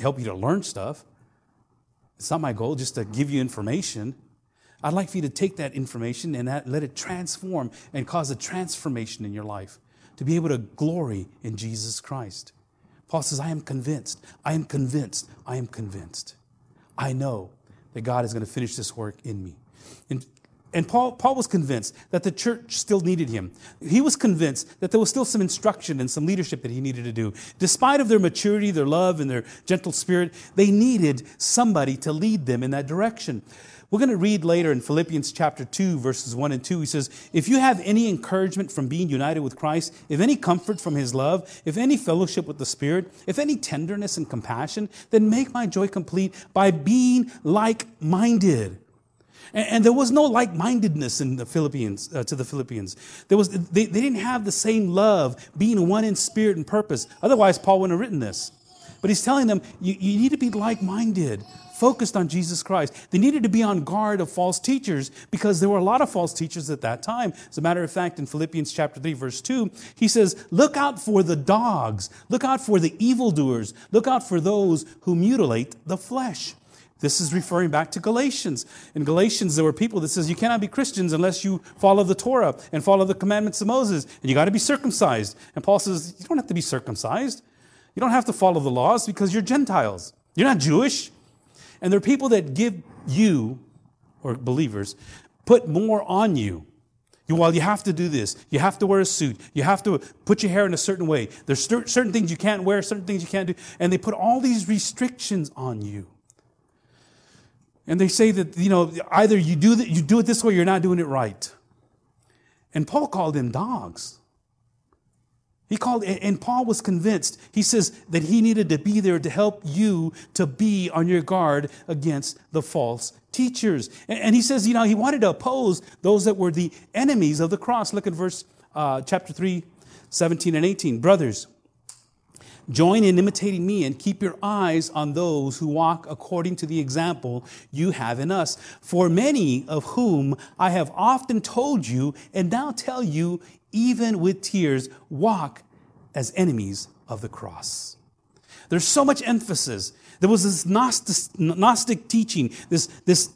help you to learn stuff. It's not my goal just to give you information. I'd like for you to take that information and that, let it transform and cause a transformation in your life to be able to glory in Jesus Christ. Paul says, I am convinced, I am convinced, I am convinced. I know that God is going to finish this work in me. And, and Paul, Paul was convinced that the church still needed him. He was convinced that there was still some instruction and some leadership that he needed to do. Despite of their maturity, their love, and their gentle spirit, they needed somebody to lead them in that direction. We're going to read later in Philippians chapter 2, verses 1 and 2. He says, If you have any encouragement from being united with Christ, if any comfort from his love, if any fellowship with the Spirit, if any tenderness and compassion, then make my joy complete by being like minded. And, there was no like-mindedness in the Philippians uh, to the Philippians. There was they, they didn't have the same love, being one in spirit and purpose. Otherwise, Paul wouldn't have written this. But he's telling them, you, you need to be like-minded focused on Jesus Christ. They needed to be on guard of false teachers because there were a lot of false teachers at that time. As a matter of fact, in Philippians chapter 3, verse 2, he says, Look out for the dogs, look out for the evildoers, look out for those who mutilate the flesh. This is referring back to Galatians. In Galatians, there were people that says you cannot be Christians unless you follow the Torah and follow the commandments of Moses, and you got to be circumcised. And Paul says you don't have to be circumcised. You don't have to follow the laws because you're Gentiles. You're not Jewish. And there are people that give you, or believers, put more on you. You, well, you have to do this. You have to wear a suit. You have to put your hair in a certain way. There's certain things you can't wear, certain things you can't do. And they put all these restrictions on you. And they say that, you know, either you do, you do it this way you're not doing it right. And Paul called them dogs. He called, and Paul was convinced. He says that he needed to be there to help you to be on your guard against the false teachers. And he says, you know, he wanted to oppose those that were the enemies of the cross. Look at verse uh, chapter 3, 17 and 18. Brothers, join in imitating me and keep your eyes on those who walk according to the example you have in us. For many of whom I have often told you and now tell you even with tears, walk as enemies of the cross. There's so much emphasis. There was this Gnostic, Gnostic teaching, this, this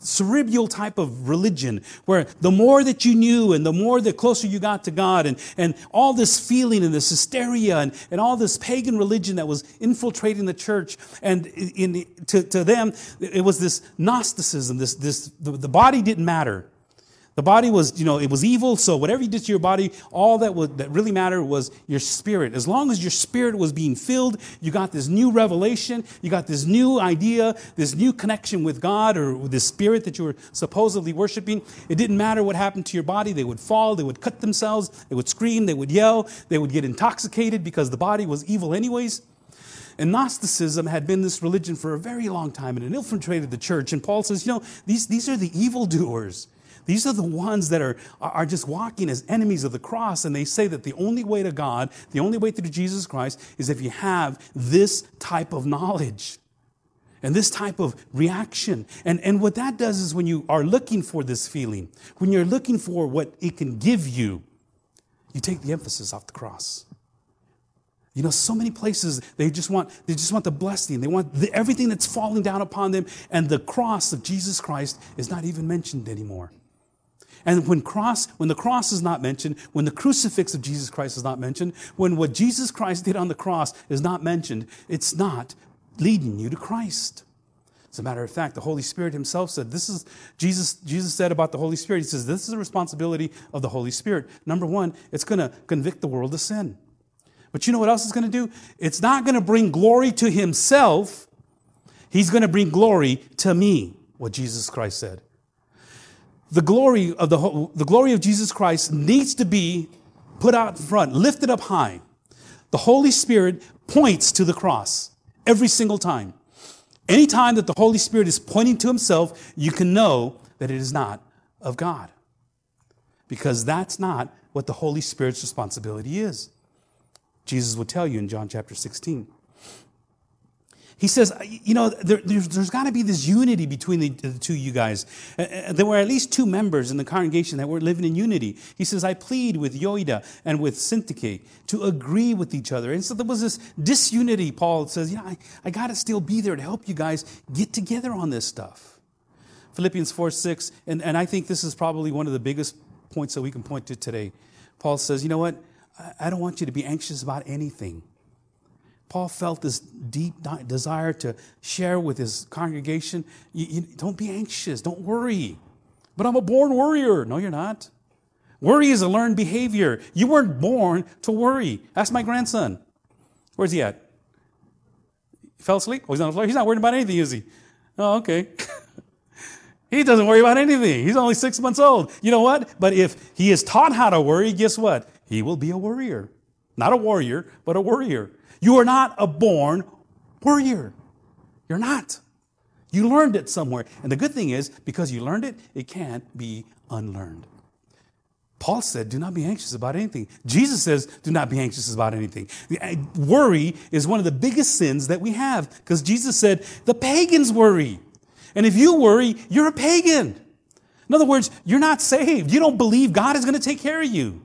cerebral type of religion where the more that you knew and the more the closer you got to God and, and all this feeling and this hysteria and, and all this pagan religion that was infiltrating the church and in, in to, to them it was this Gnosticism, this, this the, the body didn't matter. The body was, you know, it was evil, so whatever you did to your body, all that, was, that really mattered was your spirit. As long as your spirit was being filled, you got this new revelation, you got this new idea, this new connection with God or with the spirit that you were supposedly worshiping. It didn't matter what happened to your body. They would fall, they would cut themselves, they would scream, they would yell, they would get intoxicated because the body was evil anyways. And Gnosticism had been this religion for a very long time and it infiltrated the church. And Paul says, you know, these, these are the evildoers. These are the ones that are, are just walking as enemies of the cross, and they say that the only way to God, the only way through Jesus Christ, is if you have this type of knowledge and this type of reaction. And, and what that does is when you are looking for this feeling, when you're looking for what it can give you, you take the emphasis off the cross. You know, so many places they just want they just want the blessing. They want the, everything that's falling down upon them, and the cross of Jesus Christ is not even mentioned anymore. And when cross, when the cross is not mentioned, when the crucifix of Jesus Christ is not mentioned, when what Jesus Christ did on the cross is not mentioned, it's not leading you to Christ. As a matter of fact, the Holy Spirit Himself said, This is Jesus, Jesus said about the Holy Spirit, He says, This is the responsibility of the Holy Spirit. Number one, it's gonna convict the world of sin. But you know what else it's gonna do? It's not gonna bring glory to Himself, He's gonna bring glory to me, what Jesus Christ said the glory of the, whole, the glory of Jesus Christ needs to be put out front, lifted up high. The Holy Spirit points to the cross every single time. Anytime that the Holy Spirit is pointing to himself, you can know that it is not of God. Because that's not what the Holy Spirit's responsibility is. Jesus would tell you in John chapter 16. He says, you know, there, there's, there's got to be this unity between the, the two you guys. Uh, there were at least two members in the congregation that were living in unity. He says, I plead with Euodia and with Syntyche to agree with each other. And so there was this disunity. Paul says, you know, I, I got to still be there to help you guys get together on this stuff. Philippians 4 6, and, and I think this is probably one of the biggest points that we can point to today. Paul says, you know what? I, I don't want you to be anxious about anything. Paul felt this deep desire to share with his congregation. You, you, don't be anxious, don't worry. But I'm a born worrier. No, you're not. Worry is a learned behavior. You weren't born to worry. Ask my grandson. Where's he at? He fell asleep? Oh, he's on the floor. He's not worried about anything, is he? Oh, okay. he doesn't worry about anything. He's only six months old. You know what? But if he is taught how to worry, guess what? He will be a worrier. Not a warrior, but a worrier. You are not a born warrior. You're not. You learned it somewhere. And the good thing is, because you learned it, it can't be unlearned. Paul said, Do not be anxious about anything. Jesus says, Do not be anxious about anything. Eh, worry is one of the biggest sins that we have because Jesus said, The pagans worry. And if you worry, you're a pagan. In other words, you're not saved. You don't believe God is going to take care of you.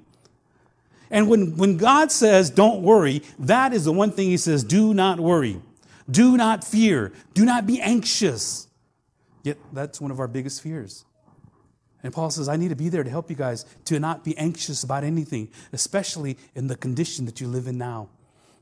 And when, when God says, don't worry, that is the one thing He says, do not worry. Do not fear. Do not be anxious. Yet that's one of our biggest fears. And Paul says, I need to be there to help you guys to not be anxious about anything, especially in the condition that you live in now.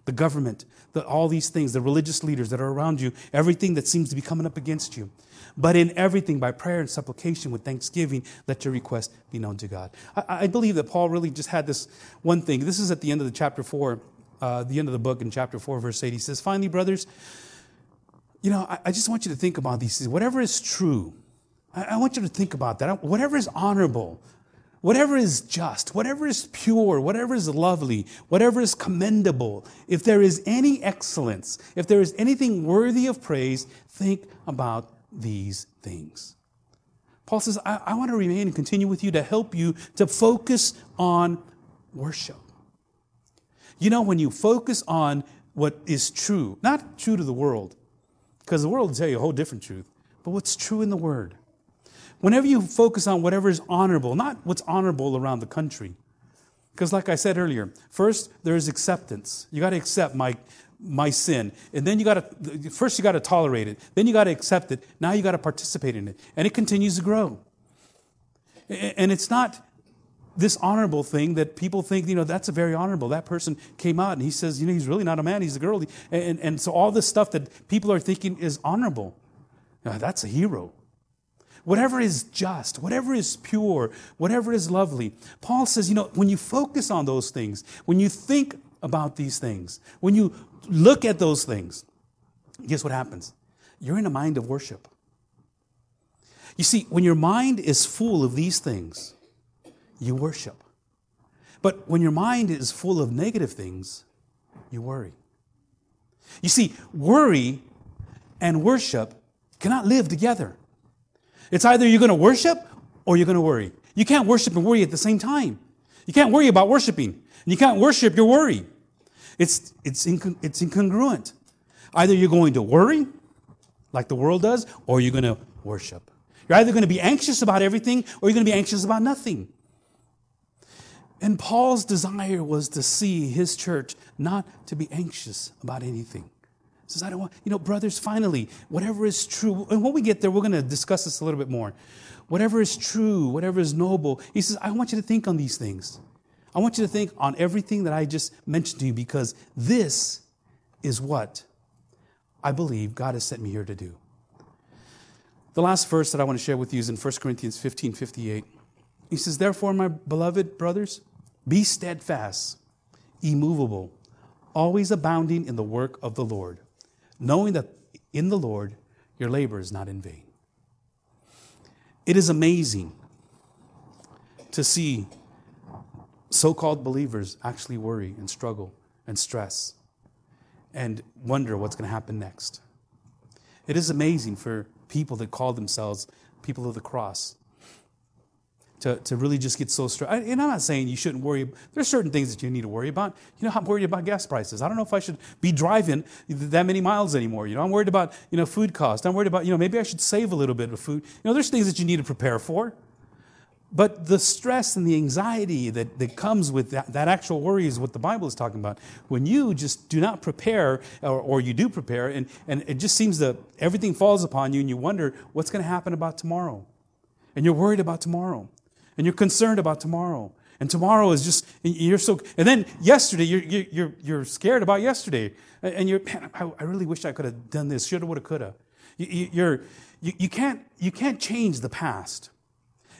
The government, the, all these things, the religious leaders that are around you, everything that seems to be coming up against you. But in everything, by prayer and supplication with thanksgiving, let your request be known to God. I, I believe that Paul really just had this one thing. This is at the end of the chapter 4, uh, the end of the book in chapter 4, verse 8. He says, Finally, brothers, you know, I, I just want you to think about these things. Whatever is true, I, I want you to think about that. Whatever is honorable, whatever is just, whatever is pure, whatever is lovely, whatever is commendable, if there is any excellence, if there is anything worthy of praise, think about these things. Paul says, I, I want to remain and continue with you to help you to focus on worship. You know, when you focus on what is true, not true to the world, because the world will tell you a whole different truth, but what's true in the Word. Whenever you focus on whatever is honorable, not what's honorable around the country, because like I said earlier, first there is acceptance. You got to accept my my sin. And then you got to, first you got to tolerate it. Then you got to accept it. Now you got to participate in it. And it continues to grow. And it's not this honorable thing that people think, you know, that's a very honorable. That person came out and he says, you know, he's really not a man, he's a girl. And, and so all this stuff that people are thinking is honorable, now, that's a hero. Whatever is just, whatever is pure, whatever is lovely. Paul says, you know, when you focus on those things, when you think about these things, when you look at those things, guess what happens? You're in a mind of worship. You see, when your mind is full of these things, you worship. But when your mind is full of negative things, you worry. You see, worry and worship cannot live together. It's either you're going to worship or you're going to worry. You can't worship and worry at the same time. You can't worry about worshiping. And you can't worship your worry. It's, it's, it's incongruent. Either you're going to worry, like the world does, or you're going to worship. You're either going to be anxious about everything, or you're going to be anxious about nothing. And Paul's desire was to see his church not to be anxious about anything. He says, I don't want, you know, brothers, finally, whatever is true, and when we get there, we're going to discuss this a little bit more. Whatever is true, whatever is noble, he says, I want you to think on these things. I want you to think on everything that I just mentioned to you because this is what I believe God has sent me here to do. The last verse that I want to share with you is in 1 Corinthians 15 58. He says, Therefore, my beloved brothers, be steadfast, immovable, always abounding in the work of the Lord, knowing that in the Lord your labor is not in vain. It is amazing to see so called believers actually worry and struggle and stress and wonder what's going to happen next. It is amazing for people that call themselves people of the cross to, to really just get so stressed. And I'm not saying you shouldn't worry. There's certain things that you need to worry about. You know, I'm worried about gas prices. I don't know if I should be driving that many miles anymore. You know, I'm worried about, you know, food costs. I'm worried about, you know, maybe I should save a little bit of food. You know, there's things that you need to prepare for. But the stress and the anxiety that, that comes with that, that actual worry is what the Bible is talking about. When you just do not prepare, or, or you do prepare, and, and it just seems that everything falls upon you, and you wonder what's going to happen about tomorrow. And you're worried about tomorrow. And you're concerned about tomorrow. And tomorrow is just, you're so, and then yesterday, you're, you're, you're scared about yesterday. And you're, man, I, really wish I could have done this, shoulda, woulda, coulda. You, you're, you, you, can't, you can't change the past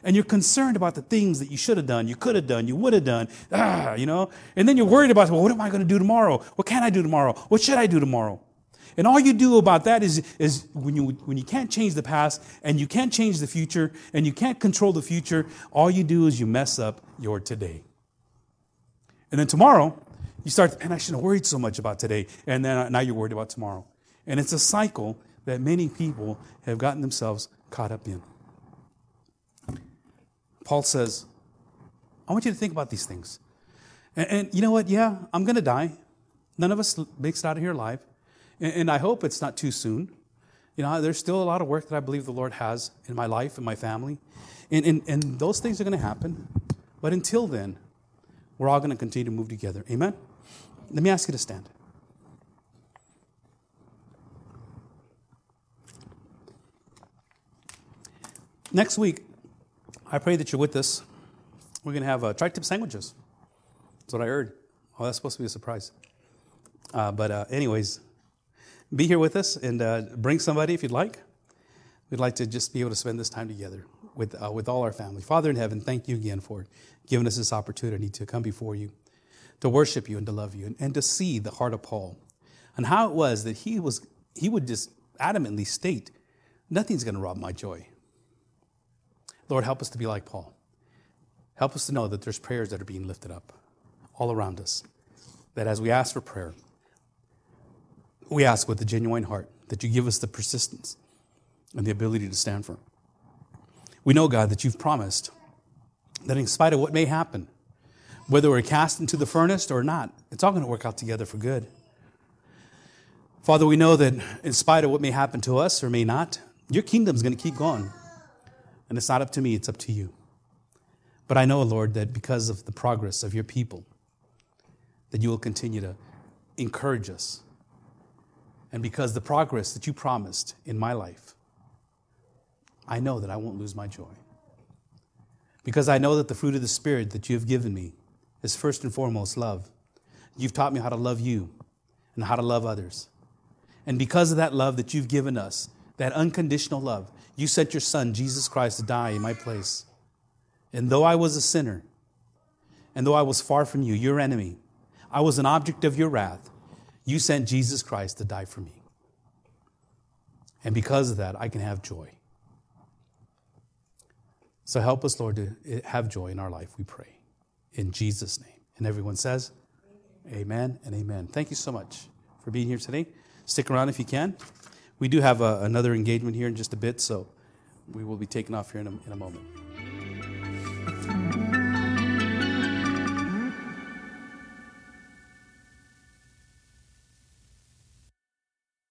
and you're concerned about the things that you should have done, you could have done, you would have done, ah, you know, and then you're worried about, well, what am I going to do tomorrow? What can I do tomorrow? What should I do tomorrow? And all you do about that is, is when, you, when you can't change the past and you can't change the future and you can't control the future, all you do is you mess up your today. And then tomorrow, you start, man, I shouldn't have worried so much about today. And then uh, now you're worried about tomorrow. And it's a cycle that many people have gotten themselves caught up in. Paul says, I want you to think about these things. And, and you know what? Yeah, I'm going to die. None of us makes it out of here alive. And, and I hope it's not too soon. You know, there's still a lot of work that I believe the Lord has in my life and my family. And, and, and those things are going to happen. But until then, we're all going to continue to move together. Amen? Let me ask you to stand. Next week, I pray that you're with us. We're going to have uh, tri tip sandwiches. That's what I heard. Oh, that's supposed to be a surprise. Uh, but, uh, anyways, be here with us and uh, bring somebody if you'd like. We'd like to just be able to spend this time together with, uh, with all our family. Father in heaven, thank you again for giving us this opportunity to come before you, to worship you and to love you, and, and to see the heart of Paul and how it was that he, was, he would just adamantly state, Nothing's going to rob my joy. Lord, help us to be like Paul. Help us to know that there's prayers that are being lifted up all around us. That as we ask for prayer, we ask with a genuine heart that you give us the persistence and the ability to stand firm. We know, God, that you've promised that in spite of what may happen, whether we're cast into the furnace or not, it's all going to work out together for good. Father, we know that in spite of what may happen to us or may not, your kingdom's going to keep going. And it's not up to me, it's up to you. But I know, Lord, that because of the progress of your people, that you will continue to encourage us. And because the progress that you promised in my life, I know that I won't lose my joy. Because I know that the fruit of the Spirit that you have given me is first and foremost love. You've taught me how to love you and how to love others. And because of that love that you've given us, that unconditional love, you sent your son, Jesus Christ, to die in my place. And though I was a sinner, and though I was far from you, your enemy, I was an object of your wrath, you sent Jesus Christ to die for me. And because of that, I can have joy. So help us, Lord, to eh, have joy in our life, we pray. In Jesus' name. And everyone says, Amen and amen. Thank you so much for being here today. Stick around if you can. We do have a, another engagement here in just a bit, so we will be taking off here in a, in a moment.